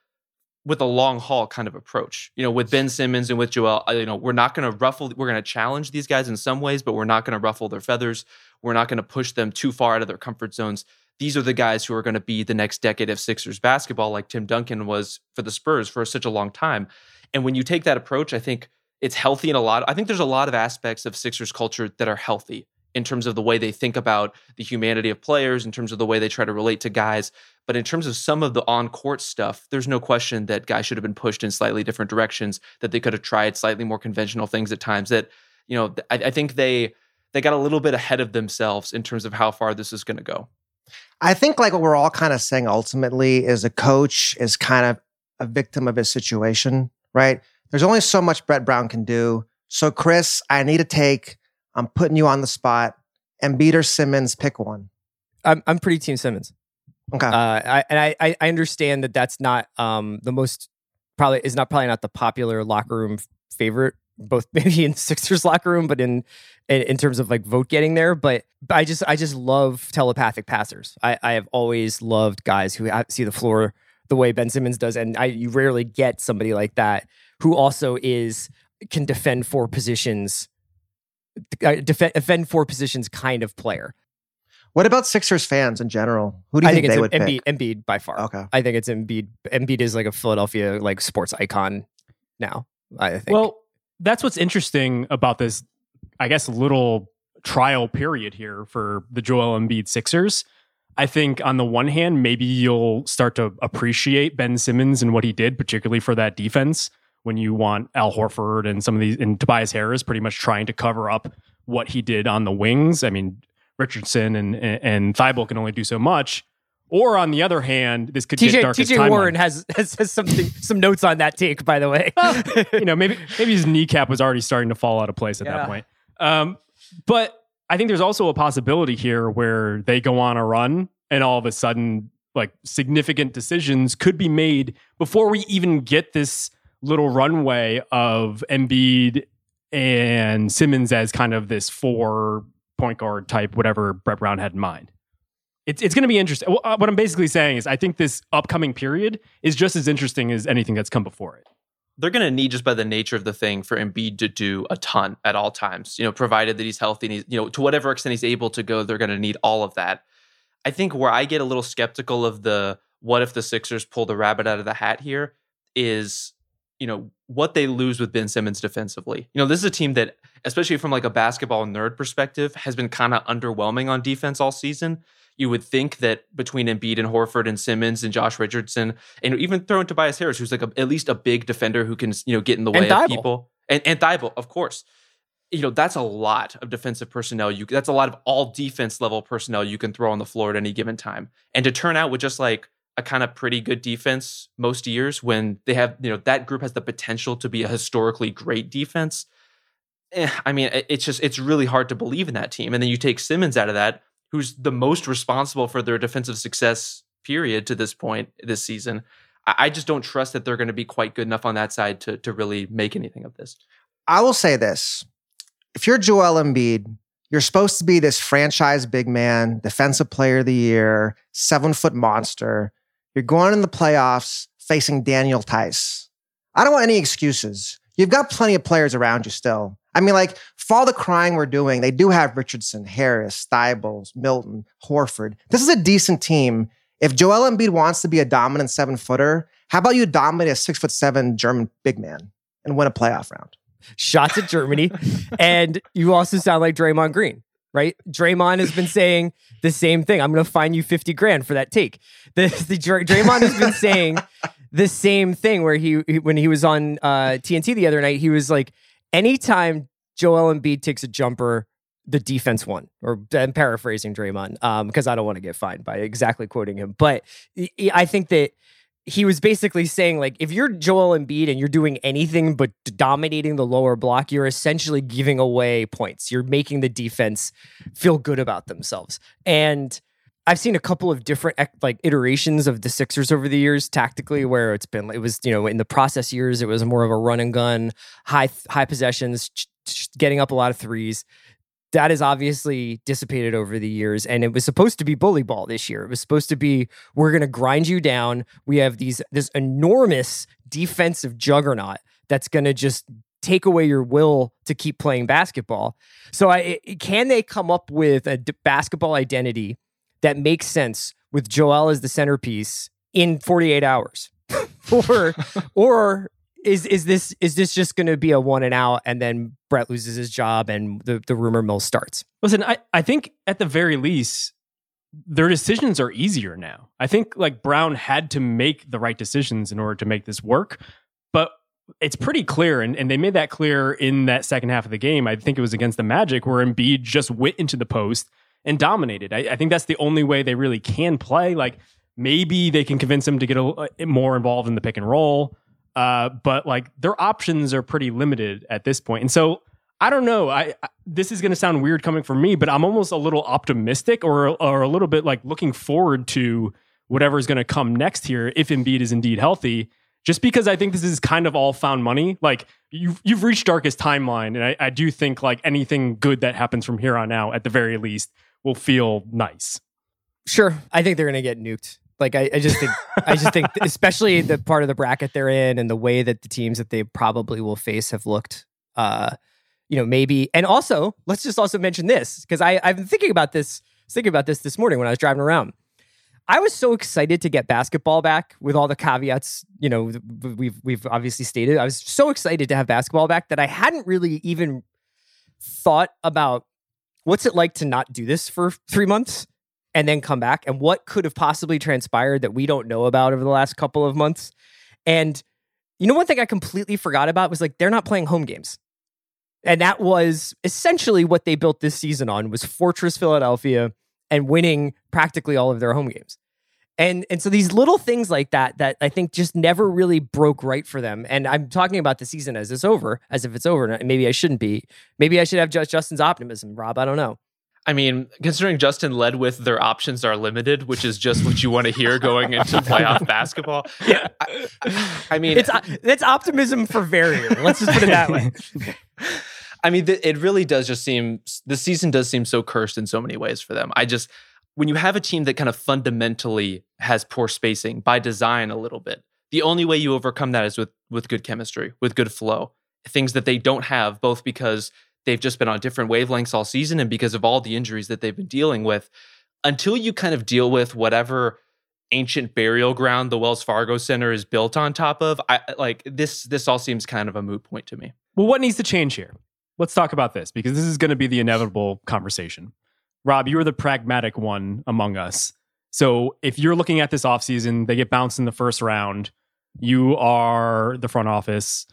with a long haul kind of approach. You know, with Ben Simmons and with Joel, uh, you know, we're not going to ruffle, we're going to challenge these guys in some ways, but we're not going to ruffle their feathers. We're not going to push them too far out of their comfort zones these are the guys who are going to be the next decade of Sixers basketball, like Tim Duncan was for the Spurs for such a long time. And when you take that approach, I think it's healthy in a lot. I think there's a lot of aspects of Sixers culture that are healthy in terms of the way they think about the humanity of players, in terms of the way they try to relate to guys. But in terms of some of the on court stuff, there's no question that guys should have been pushed in slightly different directions, that they could have tried slightly more conventional things at times. That, you know, I, I think they they got a little bit ahead of themselves in terms of how far this is going to go. I think like what we're all kind of saying ultimately is a coach is kind of a victim of his situation, right? There's only so much Brett Brown can do. So Chris, I need to take. I'm putting you on the spot. Embiid or Simmons, pick one. I'm I'm pretty team Simmons. Okay. Uh, I, and I I understand that that's not um the most probably is not probably not the popular locker room favorite both *laughs* maybe in Sixers locker room, but in, in, in terms of like vote getting there. But, but I just I just love telepathic passers. I, I have always loved guys who see the floor the way Ben Simmons does, and I you rarely get somebody like that who also is can defend four positions, uh, defend defend four positions kind of player. What about Sixers fans in general? Who do you I think, think they would Embiid, pick? Embiid by far. Okay, I think it's Embiid. Embiid is like a Philadelphia like sports icon now. I think. Well, that's what's interesting about this, I guess, little trial period here for the Joel Embiid Sixers. I think on the one hand, maybe you'll start to appreciate Ben Simmons and what he did, particularly for that defense when you want Al Horford and some of these and Tobias Harris pretty much trying to cover up what he did on the wings. I mean, Richardson and and, and Thybulle can only do so much. Or on the other hand, this could TJ, get darkest TJ Warren has, has, has something some notes on that take, by the way. *laughs* well, you know, maybe *laughs* maybe his kneecap was already starting to fall out of place at yeah. that point. Um, but I think there's also a possibility here where they go on a run and all of a sudden, like significant decisions could be made before we even get this little runway of Embiid and Simmons as kind of this four point guard type, whatever Brett Brown had in mind it's it's going to be interesting. Uh, what I'm basically saying is, I think this upcoming period is just as interesting as anything that's come before it. They're going to need, just by the nature of the thing, for Embiid to do a ton at all times. You know, provided that he's healthy, and he's, you know, to whatever extent he's able to go, they're going to need all of that. I think where I get a little skeptical of the what if the Sixers pull the rabbit out of the hat here is, you know, what they lose with Ben Simmons defensively. You know, this is a team that, especially from like a basketball nerd perspective, has been kind of underwhelming on defense all season You would think that between Embiid and Horford and Simmons and Josh Richardson, and even throw in Tobias Harris, who's like a, at least a big defender who can you know get in the way of people, and and Thybulle, of course. You know that's a lot of defensive personnel. You that's a lot of all defense level personnel you can throw on the floor at any given time, and to turn out with just like a kind of pretty good defense most years when they have you know that group has the potential to be a historically great defense eh, I mean, it's just it's really hard to believe in that team. And then you take Simmons out of that, who's the most responsible for their defensive success period to this point this season. I, I just don't trust that they're going to be quite good enough on that side to to really make anything of this. I will say this. If you're Joel Embiid, you're supposed to be this franchise big man, defensive player of the year, seven foot monster. You're going in the playoffs facing Daniel Theis. I don't want any excuses. You've got plenty of players around you still. I mean, like, for all the crying we're doing, they do have Richardson, Harris, Thybulle, Milton, Horford. This is a decent team. If Joel Embiid wants to be a dominant seven footer, how about you dominate a six foot seven German big man and win a playoff round? shots at Germany. *laughs* and you also sound like Draymond Green, right? Draymond has been saying the same thing. I'm going to fine you 50 grand for that take. The, the Dray- Draymond has been saying the same thing where he, he- when he was on uh, TNT the other night, he was like, anytime Joel Embiid takes a jumper, the defense won. Or I'm paraphrasing Draymond because I don't want to get fined by exactly quoting him. But I think that he was basically saying like if you're Joel Embiid and you're doing anything but dominating the lower block, you're essentially giving away points. You're making the defense feel good about themselves. And I've seen a couple of different like iterations of the Sixers over the years tactically where it's been it was you know in the process years it was more of a run and gun high high possessions getting up a lot of threes that is obviously dissipated over the years and it was supposed to be bully ball this year. It was supposed to be we're going to grind you down. We have these this enormous defensive juggernaut that's going to just take away your will to keep playing basketball. So I, can they come up with a d- basketball identity that makes sense with Joel as the centerpiece in 48 hours? *laughs* Or or is is this is this just going to be a one and out and then Brett loses his job and the the rumor mill starts Listen, I, I think at the very least, their decisions are easier now. I think like Brown had to make the right decisions in order to make this work, but it's pretty clear, and, and they made that clear in that second half of the game. I think it was against the Magic where Embiid just went into the post and dominated. I, I think that's the only way they really can play. Like maybe they can convince him to get a, more involved in the pick and roll, uh, but like their options are pretty limited at this point. And so I don't know. I, I this is going to sound weird coming from me, but I'm almost a little optimistic or or a little bit like looking forward to whatever is going to come next here if Embiid is indeed healthy. Just because I think this is kind of all found money. Like you've you've reached darkest timeline, and I, I do think like anything good that happens from here on out, at the very least, will feel nice. Sure. I think they're going to get nuked. Like I, I just think I just think *laughs* especially the part of the bracket they're in and the way that the teams that they probably will face have looked uh you know maybe and also let's just also mention this because I I've been thinking about this thinking about this this morning when I was driving around. I was so excited to get basketball back with all the caveats, you know, we've we've obviously stated. I was so excited to have basketball back that I hadn't really even thought about what's it like to not do this for 3 months and then come back and what could have possibly transpired that we don't know about over the last couple of months. And you know one thing I completely forgot about was like they're not playing home games. And that was essentially what they built this season on was Fortress Philadelphia and winning practically all of their home games. And and so these little things like that that I think just never really broke right for them. And I'm talking about the season as it's over, as if it's over. And maybe I shouldn't be. Maybe I should have just Justin's optimism, Rob. I don't know. I mean, considering Justin led with their options are limited, which is just what you want to hear going into playoff *laughs* basketball. Yeah, I, I mean, It's uh, it's optimism for Verrier. Let's just put it that way. *laughs* I mean, th- it really does just seem the season does seem so cursed in so many ways for them. I just when you have a team that kind of fundamentally has poor spacing by design a little bit, the only way you overcome that is with with good chemistry, with good flow. Things that they don't have, both because they've just been on different wavelengths all season and because of all the injuries that they've been dealing with. Until you kind of deal with whatever ancient burial ground the Wells Fargo Center is built on top of, I like this. This all seems kind of a moot point to me. Well, what needs to change here? Let's talk about this because this is going to be the inevitable conversation. Rob, you are the pragmatic one among us. So if you're looking at this offseason, they get bounced in the first round. You are the front office.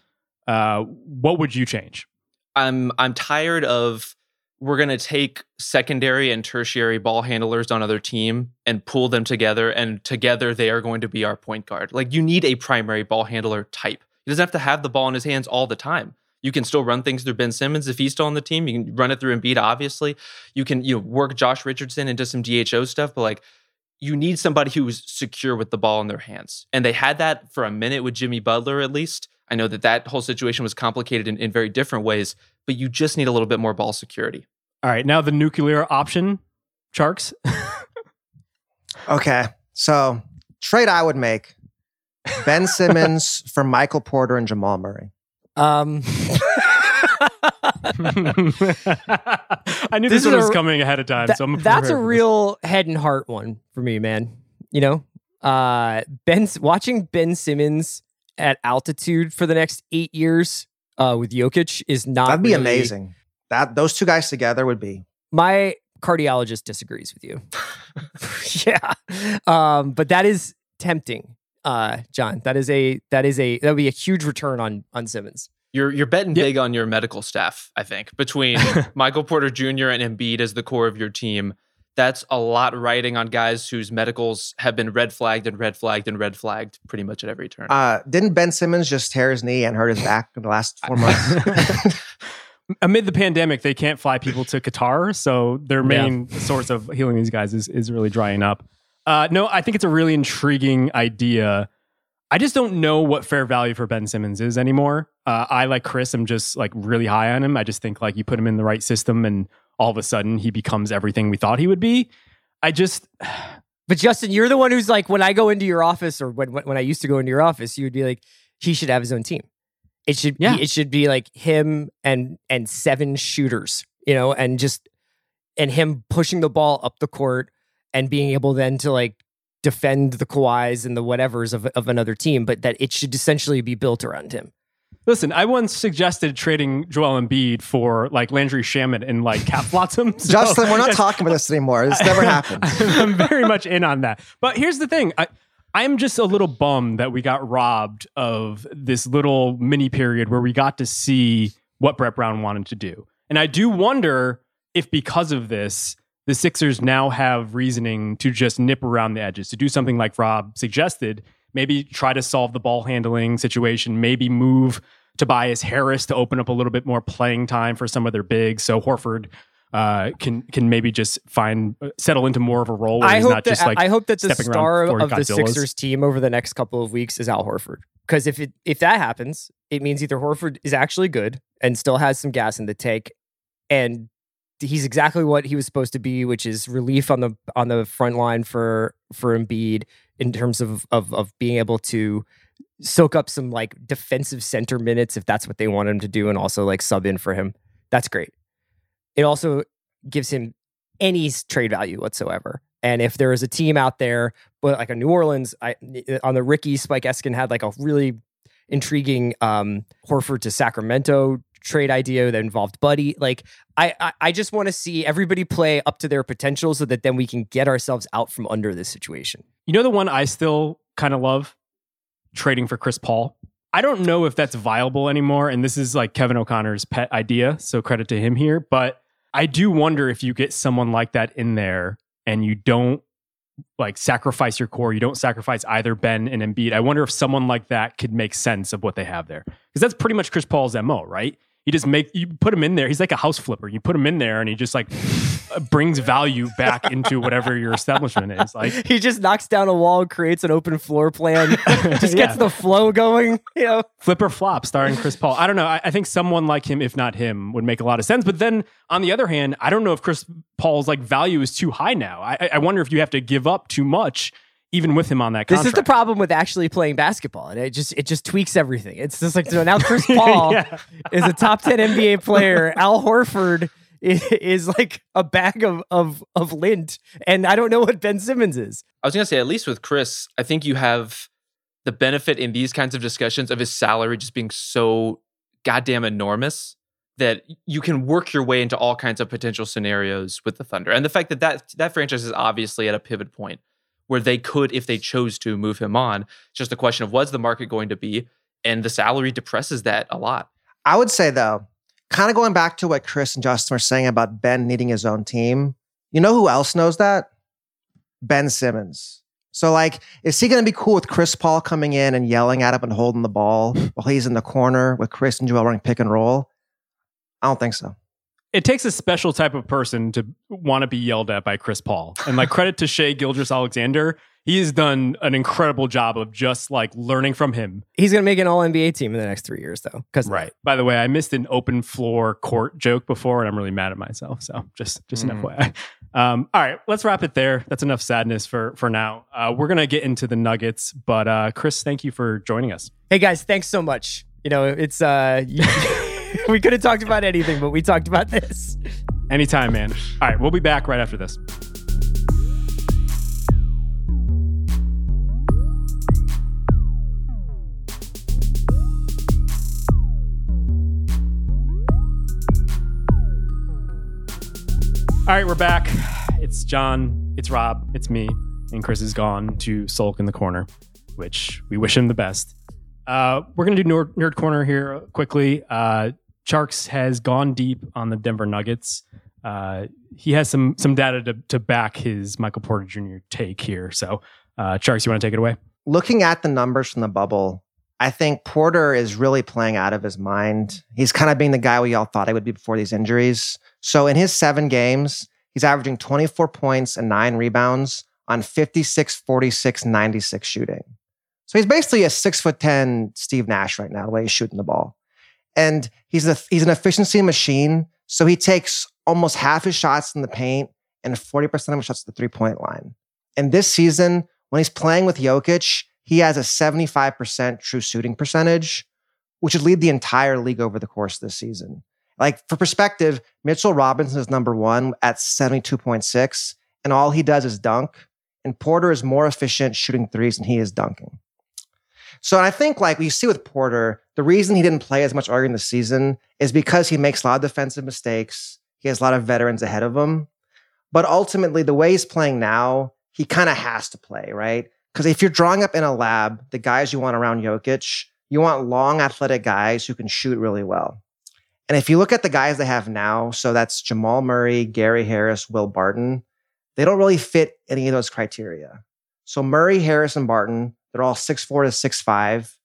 Uh, what would you change? I'm I'm tired of we're going to take secondary and tertiary ball handlers on other team and pull them together and together they are going to be our point guard. Like you need a primary ball handler type. He doesn't have to have the ball in his hands all the time. You can still run things through Ben Simmons if he's still on the team. You can run it through Embiid, obviously. You can you know, work Josh Richardson into some DHO stuff, but like you need somebody who's secure with the ball in their hands. And they had that for a minute with Jimmy Butler, at least. I know that that whole situation was complicated in, in very different ways, but you just need a little bit more ball security. All right, now the nuclear option, Tjarks. *laughs* Okay. So trade I would make Ben Simmons *laughs* for Michael Porter and Jamal Murray. Um, *laughs* I knew This this, one is was coming ahead of time, That- so I'm that's a prepared this. real head and heart one for me, man. You know, uh, Ben watching Ben Simmons at altitude for the next eight years uh, with Jokic is not. That'd be really- amazing. That those two guys together would be. My cardiologist disagrees with you. *laughs* *laughs* yeah, um, but that is tempting, uh, John. That is a that is a that would be a huge return on on Simmons. You're you're betting Yeah. big on your medical staff, I think. Between *laughs* Michael Porter Jr. and Embiid as the core of your team, that's a lot riding on guys whose medicals have been red flagged and red flagged and red flagged pretty much at every turn. Uh, didn't Ben Simmons just tear his knee and hurt his back in the last four *laughs* months? *laughs* Amid the pandemic, they can't fly people to Qatar, so their main source of healing these guys is is really drying up. Uh, no, I think it's a really intriguing idea. I just don't know what fair value for Ben Simmons is anymore. Uh, I like Chris. I'm just like really high on him. I just think like you put him in the right system, and all of a sudden he becomes everything we thought he would be. I just *sighs* But Justin, you're the one who's like, when I go into your office, or when when I used to go into your office, you would be like, he should have his own team. It should Yeah. be, it should be like him and and seven shooters, you know, and just and him pushing the ball up the court and being able then to like defend the Kawhis and the whatevers of of another team, but that it should essentially be built around him. Listen. I once suggested trading Joel Embiid for like Landry Shamet and like Cap *laughs* Flotsam. So- Justin, we're not *laughs* talking about this anymore. This never *laughs* happened. I'm very much in on that. But here's the thing. I, I'm just a little bummed that we got robbed of this little mini period where we got to see what Brett Brown wanted to do. And I do wonder if because of this, the Sixers now have reasoning to just nip around the edges, to do something like Rob suggested, maybe try to solve the ball handling situation, maybe move Tobias Harris to open up a little bit more playing time for some of their bigs. So Horford uh, can can maybe just find uh, settle into more of a role I hope not that just like I hope that the star of the Sixers team over the next couple of weeks is Al Horford. Because if it if that happens, it means either Horford is actually good and still has some gas in the tank, and he's exactly what he was supposed to be, which is relief on the on the front line for for Embiid in terms of of of being able to soak up some like defensive center minutes if that's what they want him to do, and also like sub in for him. That's great. It also gives him any trade value whatsoever. And if there is a team out there, but like a New Orleans, I on the Ricky Spike Eskin had like a really intriguing um Horford to Sacramento trade idea that involved Buddy. Like I I, I just want to see everybody play up to their potential so that then we can get ourselves out from under this situation. You know the one I still kind of love trading for Chris Paul. I don't know if that's viable anymore, and this is like Kevin O'Connor's pet idea, so credit to him here. But I do wonder if you get someone like that in there and you don't like sacrifice your core, you don't sacrifice either Ben and Embiid. I wonder if someone like that could make sense of what they have there, because that's pretty much Chris Paul's mo, right? You just make you put him in there. He's like a house flipper. You put him in there, and he just like uh, brings value back into whatever your establishment is. Like He just knocks down a wall, creates an open floor plan, *laughs* just Yeah. gets the flow going, you know. Flip or Flop starring Chris Paul. I don't know. I, I think someone like him, if not him, would make a lot of sense. But then on the other hand, I don't know if Chris Paul's like value is too high now. I- I wonder if you have to give up too much, even with him on that contract. This is the problem with actually playing basketball, and it just it just tweaks everything. It's just like so now *laughs* Chris Paul Yeah. is a top ten NBA *laughs* player. Al Horford is, is like a bag of of of lint, and I don't know what Ben Simmons is. I was gonna say, at least with Chris, I think you have the benefit in these kinds of discussions of his salary just being so goddamn enormous that you can work your way into all kinds of potential scenarios with the Thunder. And the fact that that, that franchise is obviously at a pivot point where they could, if they chose to, move him on. It's just a question of what's the market going to be? And the salary depresses that a lot. I would say, though, kind of going back to what Chris and Justin were saying about Ben needing his own team, you know who else knows that? Ben Simmons. So, like, is he going to be cool with Chris Paul coming in and yelling at him and holding the ball while he's in the corner with Chris and Joel running pick and roll? I don't think so. It takes a special type of person to want to be yelled at by Chris Paul. And like credit to Shai Gilgeous-Alexander, he has done an incredible job of just like learning from him. He's going to make an All NBA team in the next three years, though. Because right. By the way, I missed an open floor court joke before, and I'm really mad at myself. So just just an Mm. FYI. Um, all right, let's wrap it there. That's enough sadness for for now. Uh, we're gonna get into the Nuggets, but uh, Chris, thank you for joining us. Hey guys, thanks so much. You know, it's uh, *laughs* *laughs* we could have talked about anything, but we talked about this. Anytime, man. All right, we'll be back right after this. All right, we're back. It's John, it's Rob, it's me, and Chris is gone to sulk in the corner, which we wish him the best. Uh, we're going to do nerd, nerd Corner here quickly. Uh, Tjarks has gone deep on the Denver Nuggets. Uh, he has some some data to, to back his Michael Porter Jr. take here. So, uh, Tjarks, you want to take it away? Looking at the numbers from the bubble, I think Porter is really playing out of his mind. He's kind of being the guy we all thought he would be before these injuries. So in his seven games, he's averaging 24 points and nine rebounds on 56, 46, 96 shooting. So he's basically a six foot 10 Steve Nash right now, the way he's shooting the ball. And he's, a, he's an efficiency machine. So he takes almost half his shots in the paint and 40% of his shots at the three point line. And this season, when he's playing with Jokic, he has a 75% true shooting percentage, which would lead the entire league over the course of this season. Like for perspective, Mitchell Robinson is number one at 72.6, and all he does is dunk. And Porter is more efficient shooting threes than he is dunking. So I think like we see with Porter, the reason he didn't play as much earlier in the season is because he makes a lot of defensive mistakes. He has a lot of veterans ahead of him. But ultimately, the way he's playing now, he kind of has to play, right? Because if you're drawing up in a lab, the guys you want around Jokic, you want long, athletic guys who can shoot really well. And if you look at the guys they have now, so that's Jamal Murray, Gary Harris, Will Barton, they don't really fit any of those criteria. So Murray, Harris, and Barton, they're all six four to six five,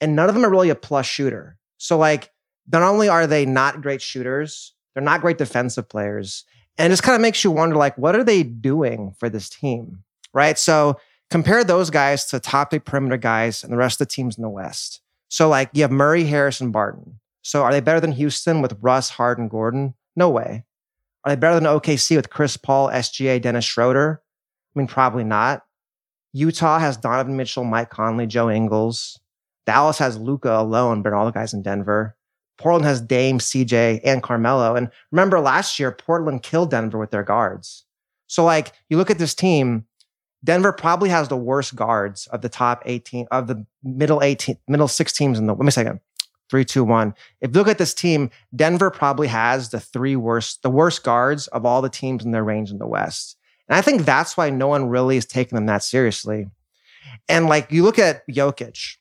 and none of them are really a plus shooter. So, like, not only are they not great shooters, they're not great defensive players. And it just kind of makes you wonder, like, what are they doing for this team? Right. So compare those guys to top eight perimeter guys and the rest of the teams in the West. So, like, you have Murray, Harris, and Barton. So, are they better than Houston with Russ, Harden, Gordon? No way. Are they better than OKC with Chris Paul, SGA, Dennis Schroeder? I mean, probably not. Utah has Donovan Mitchell, Mike Conley, Joe Ingles. Dallas has Luka alone, but all the guys in Denver. Portland has Dame, CJ, and Carmelo. And remember last year, Portland killed Denver with their guards. So, like, you look at this team, Denver probably has the worst guards of the top 18 of the middle 18, middle six teams in the. Let me second. Three, two, one. If you look at this team, Denver probably has the three worst, the worst guards of all the teams in their range in the West. And I think that's why no one really is taking them that seriously. And like you look at Jokic.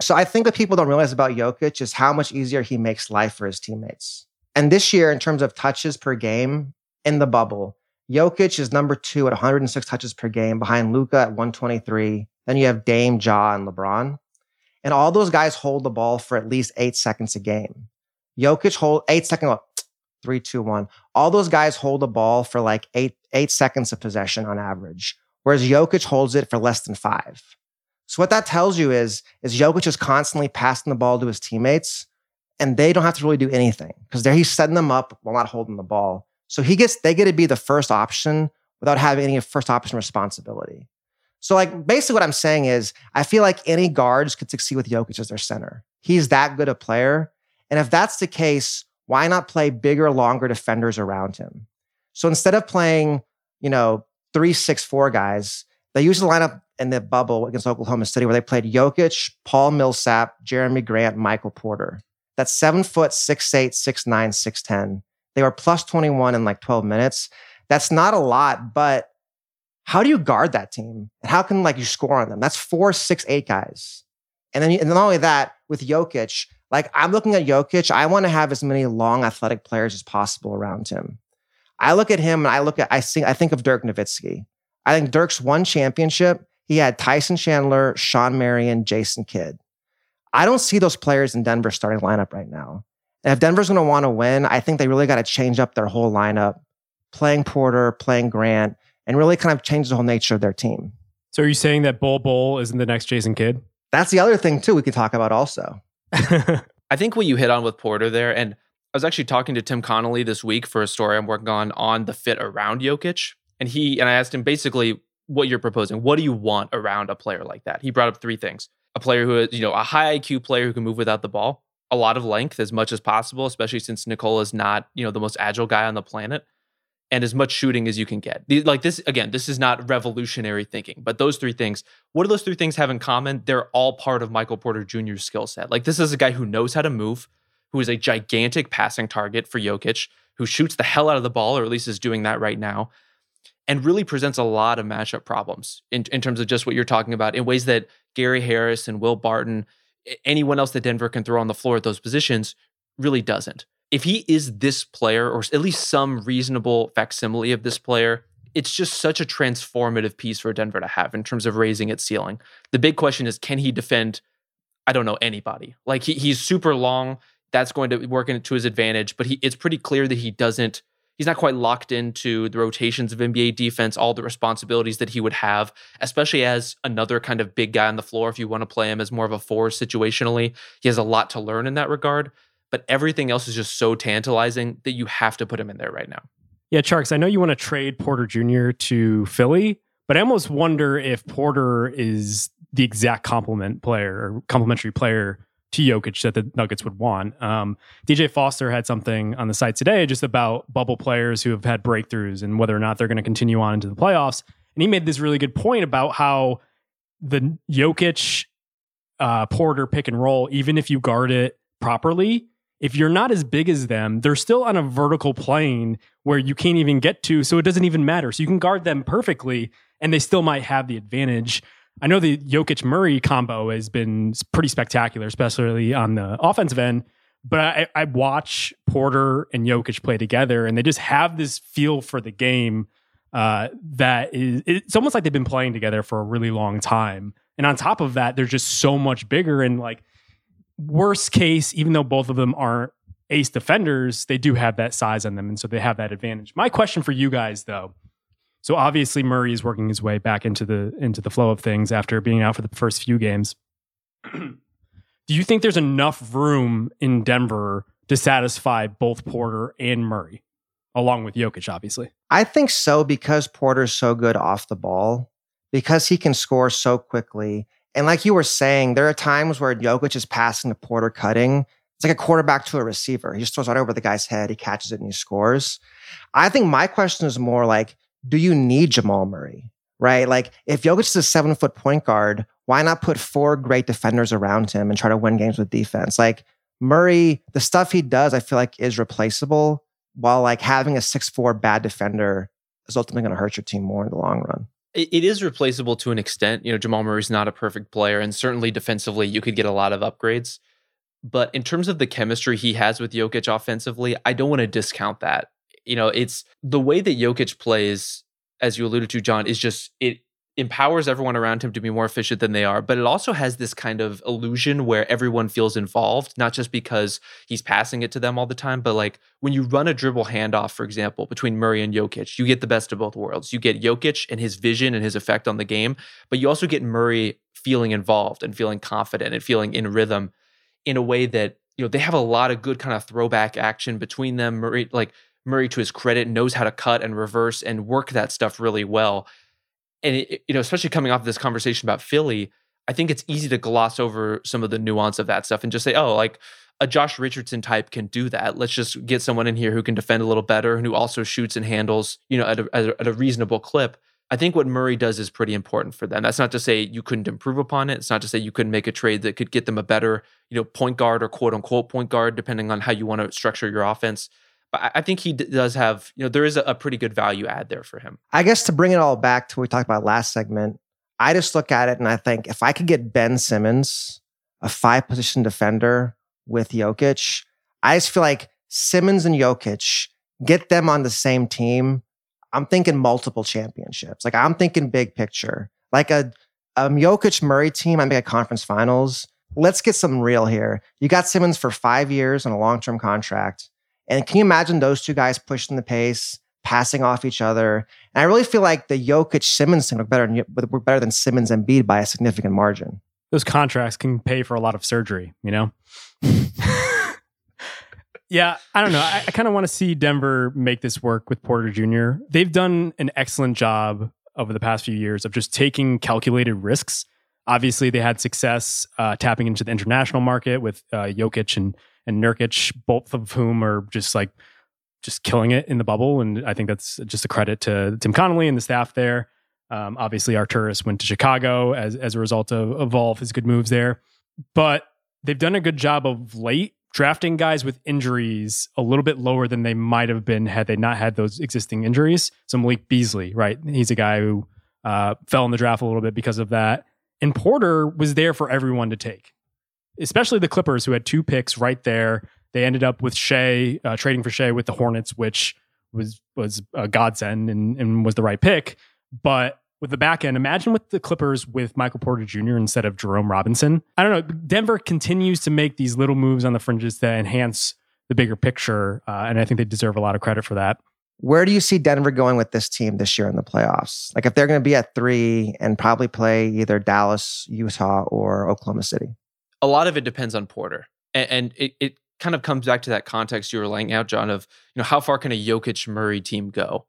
So I think what people don't realize about Jokic is how much easier he makes life for his teammates. And this year, in terms of touches per game in the bubble, Jokic is number two at 106 touches per game behind Luka at 123. Then you have Dame, Ja, and LeBron. And all those guys hold the ball for at least eight seconds a game. Jokic hold eight seconds, three, two, one. All those guys hold the ball for like eight, eight seconds of possession on average, whereas Jokic holds it for less than five. So what that tells you is, is Jokic is constantly passing the ball to his teammates, and they don't have to really do anything because there he's setting them up while not holding the ball. So he gets they get to be the first option without having any first option responsibility. So like basically what I'm saying is I feel like any guards could succeed with Jokic as their center. He's that good a player. And if that's the case, why not play bigger, longer defenders around him? So instead of playing, you know, three, six, four guys, they used the lineup in the bubble against Oklahoma City where they played Jokic, Paul Millsap, Jerami Grant, Michael Porter. that's seven foot, six eight, six nine, six ten. They were plus 21 in like 12 minutes. That's not a lot, but how do you guard that team? And how can like you score on them? That's four, six, eight guys. And then, and not only that, with Jokic, like I'm looking at Jokic, I want to have as many long athletic players as possible around him. I look at him and I look at I think I think of Dirk Nowitzki. I think Dirk's one championship. He had Tyson Chandler, Shawn Marion, Jason Kidd. I don't see those players in Denver's starting lineup right now. And if Denver's going to want to win, I think they really got to change up their whole lineup, playing Porter, playing Grant, and really kind of change the whole nature of their team. So are you saying that Bol Bol isn't the next Jason Kidd? That's the other thing too we could talk about also. *laughs* I think what you hit on with Porter there, and I was actually talking to Tim Connolly this week for a story I'm working on on the fit around Jokic, and he and I asked him basically what you're proposing. What do you want around a player like that? He brought up three things: a player who is, you know, a high IQ player who can move without the ball, a lot of length as much as possible, especially since Nikola is not, you know, the most agile guy on the planet, and as much shooting as you can get. Like this, again, this is not revolutionary thinking, but those three things, what do those three things have in common? They're all part of Michael Porter Jr.'s skill set. Like this is a guy who knows how to move, who is a gigantic passing target for Jokic, who shoots the hell out of the ball, or at least is doing that right now, and really presents a lot of matchup problems in, in terms of just what you're talking about in ways that Gary Harris and Will Barton, anyone else that Denver can throw on the floor at those positions, really doesn't. If he is this player, or at least some reasonable facsimile of this player, it's just such a transformative piece for Denver to have in terms of raising its ceiling. The big question is can he defend, I don't know, anybody? Like he, he's super long. That's going to work into his advantage, but he, it's pretty clear that he doesn't he's not quite locked into the rotations of NBA defense, all the responsibilities that he would have, especially as another kind of big guy on the floor. If you want to play him as more of a four situationally, he has a lot to learn in that regard. But everything else is just so tantalizing that you have to put him in there right now. Yeah, Tjarks, I know you want to trade Porter Jr. to Philly, but I almost wonder if Porter is the exact complement player or complementary player to Jokic that the Nuggets would want. Um, DJ Foster had something on the site today just about bubble players who have had breakthroughs and whether or not they're going to continue on into the playoffs. And he made this really good point about how the Jokic uh, Porter pick and roll, even if you guard it properly, if you're not as big as them, they're still on a vertical plane where you can't even get to. So it doesn't even matter. So you can guard them perfectly and they still might have the advantage. I know the Jokic Murray combo has been pretty spectacular, especially on the offensive end. But I, I, watch Porter and Jokic play together, and they just have this feel for the game uh, that is. It's almost like they've been playing together for a really long time. And on top of that, they're just so much bigger. And like worst case, even though both of them aren't ace defenders, they do have that size on them, and so they have that advantage. My question for you guys, though, so obviously Murray is working his way back into the into the flow of things after being out for the first few games. *clears throat* Do you think there's enough room in Denver to satisfy both Porter and Murray, along with Jokic, obviously? I think so because Porter's so good off the ball, because he can score so quickly. And like you were saying, there are times where Jokic is passing to Porter cutting. It's like a quarterback to a receiver. He just throws right over the guy's head, he catches it, and he scores. I think my question is more like, do you need Jamal Murray? Right? Like if Jokic is a seven foot point guard, why not put four great defenders around him and try to win games with defense? Like Murray, the stuff he does, I feel like is replaceable, while like having a six four bad defender is ultimately going to hurt your team more in the long run. It is replaceable to an extent. You know, Jamal Murray's not a perfect player, and certainly defensively, you could get a lot of upgrades. But in terms of the chemistry he has with Jokic offensively, I don't want to discount that you know, it's the way that Jokic plays, as you alluded to, John, is just it empowers everyone around him to be more efficient than they are. But it also has this kind of illusion where everyone feels involved, not just because he's passing it to them all the time, but like when you run a dribble handoff, for example, between Murray and Jokic, you get the best of both worlds. You get Jokic and his vision and his effect on the game, but you also get Murray feeling involved and feeling confident and feeling in rhythm in a way that you know they have a lot of good kind of throwback action between them. Murray, like Murray, to his credit, knows how to cut and reverse and work that stuff really well. And it, you know, especially coming off of this conversation about Philly, I think it's easy to gloss over some of the nuance of that stuff and just say, oh, like a Josh Richardson type can do that. Let's just get someone in here who can defend a little better and who also shoots and handles, you know, at a, at a reasonable clip. I think what Murray does is pretty important for them. That's not to say you couldn't improve upon it. It's not to say you couldn't make a trade that could get them a better, you know, point guard or quote unquote point guard, depending on how you want to structure your offense. But I- think he d- does have, you know, there is a, a pretty good value add there for him. I guess to bring it all back to what we talked about last segment, I just look at it and I think if I could get Ben Simmons, a five position defender with Jokic, I just feel like Simmons and Jokic, get them on the same team. I'm thinking multiple championships. Like I'm thinking big picture. Like a um, Jokic Murray team, I make a conference finals. Let's get some real here. You got Simmons for five years on a long term contract. And can you imagine those two guys pushing the pace, passing off each other? And I really feel like the Jokic Simmons thing look better than work better than Simmons and Embiid by a significant margin. those contracts can pay for a lot of surgery, you know? *laughs* yeah, I don't know. I, I kind of want to see Denver make this work with Porter Jr. They've done an excellent job over the past few years of just taking calculated risks. Obviously, they had success uh, tapping into the international market with uh, Jokic and, and Nurkic, both of whom are just like just killing it in the bubble. And I think that's just a credit to Tim Connelly and the staff there. Um, obviously, Arturas went to Chicago as as a result of, of his good moves there, but they've done a good job of late drafting guys with injuries a little bit lower than they might have been had they not had those existing injuries. So Malik Beasley, right? He's a guy who uh, fell in the draft a little bit because of that, and Porter was there for everyone to take, especially the Clippers who had two picks right there. They ended up with Shai uh, trading for Shai with the Hornets, which was was a godsend and, and was the right pick. But with the back end, imagine with the Clippers with Michael Porter Jr. instead of Jerome Robinson. I don't know. Denver continues to make these little moves on the fringes that enhance the bigger picture, uh, and I think they deserve a lot of credit for that. Where do you see Denver going with this team this year in the playoffs? Like if they're going to be at three and probably play either Dallas, Utah, or Oklahoma City. A lot of it depends on Porter. And, and it, it kind of comes back to that context you were laying out, John, of you know, how far can a Jokic Murray team go?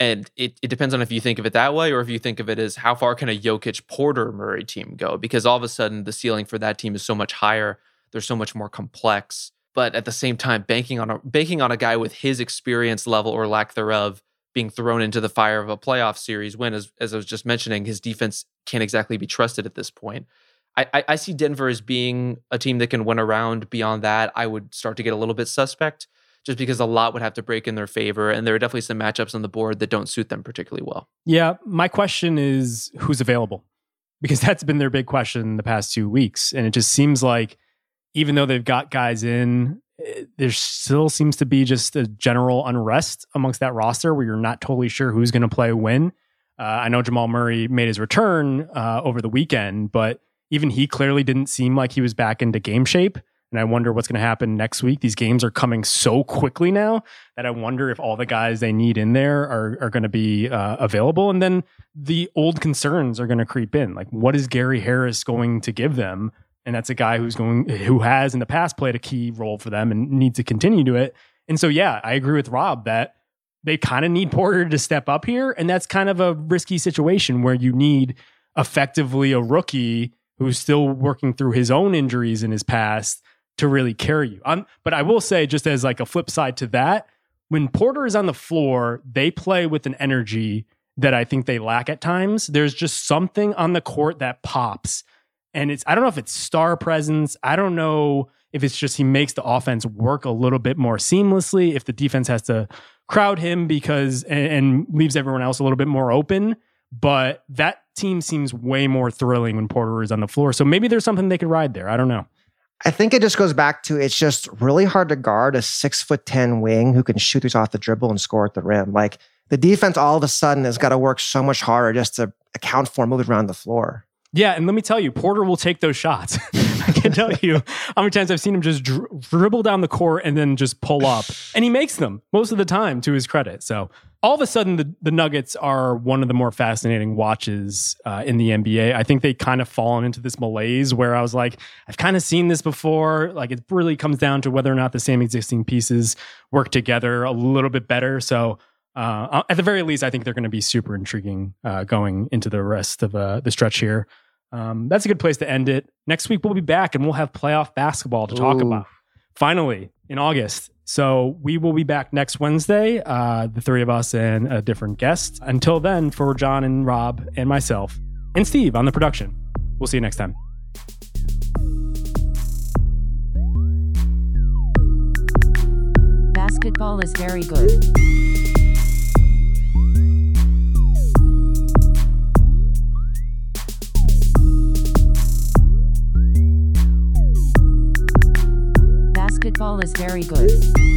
And it, it depends on if you think of it that way or if you think of it as how far can a Jokic Porter Murray team go? Because all of a sudden the ceiling for that team is so much higher. They're so much more complex. But at the same time, banking on a banking on a guy with his experience level or lack thereof being thrown into the fire of a playoff series when, as, as I was just mentioning, his defense can't exactly be trusted at this point. I, I, see Denver as being a team that can win around. Beyond that, I would start to get a little bit suspect just because a lot would have to break in their favor. And there are definitely some matchups on the board that don't suit them particularly well. Yeah, my question is who's available? Because that's been their big question the past two weeks. And it just seems like even though they've got guys in, eh, there still seems to be just a general unrest amongst that roster where you're not totally sure who's going to play when. Uh, I know Jamal Murray made his return uh, over the weekend, but even he clearly didn't seem like he was back into game shape. And I wonder what's going to happen next week. These games are coming so quickly now that I wonder if all the guys they need in there are, are going to be uh, available. And then the old concerns are going to creep in. Like, what is Gary Harris going to give them? And that's a guy who's going, who has in the past played a key role for them and needs to continue to it. And so, yeah, I agree with Rob that they kind of need Porter to step up here. And that's kind of a risky situation where you need effectively a rookie who's still working through his own injuries in his past to really carry you. Um, but I will say, just as like a flip side to that, when Porter is on the floor, they play with an energy that I think they lack at times. There's just something on the court that pops. And it's, I don't know if it's star presence. I don't know if it's just he makes the offense work a little bit more seamlessly, if the defense has to crowd him because, and, and leaves everyone else a little bit more open. But that team seems way more thrilling when Porter is on the floor. So maybe there's something they could ride there. I don't know. I think it just goes back to it's just really hard to guard a six foot 10 wing who can shoot these off the dribble and score at the rim. Like the defense all of a sudden has got to work so much harder just to account for moving around the floor. Yeah, and let me tell you, Porter will take those shots. *laughs* I can tell you how many times I've seen him just dri- dribble down the court and then just pull up, and he makes them most of the time. To his credit, so all of a sudden the, the Nuggets are one of the more fascinating watches uh, in the NBA. I think they kind of fallen into this malaise where I was like, I've kind of seen this before. Like it really comes down to whether or not the same existing pieces work together a little bit better. So. Uh, at the very least, I think they're going to be super intriguing uh, going into the rest of uh, the stretch here. Um, that's a good place to end it. Next week, we'll be back and we'll have playoff basketball to talk Ooh. about. Finally, in August, So we will be back next Wednesday, uh, the three of us and a different guest. Until then, for John and Rob and myself and Steve on the production, we'll see you next time. Basketball is very good. Basketball is very good.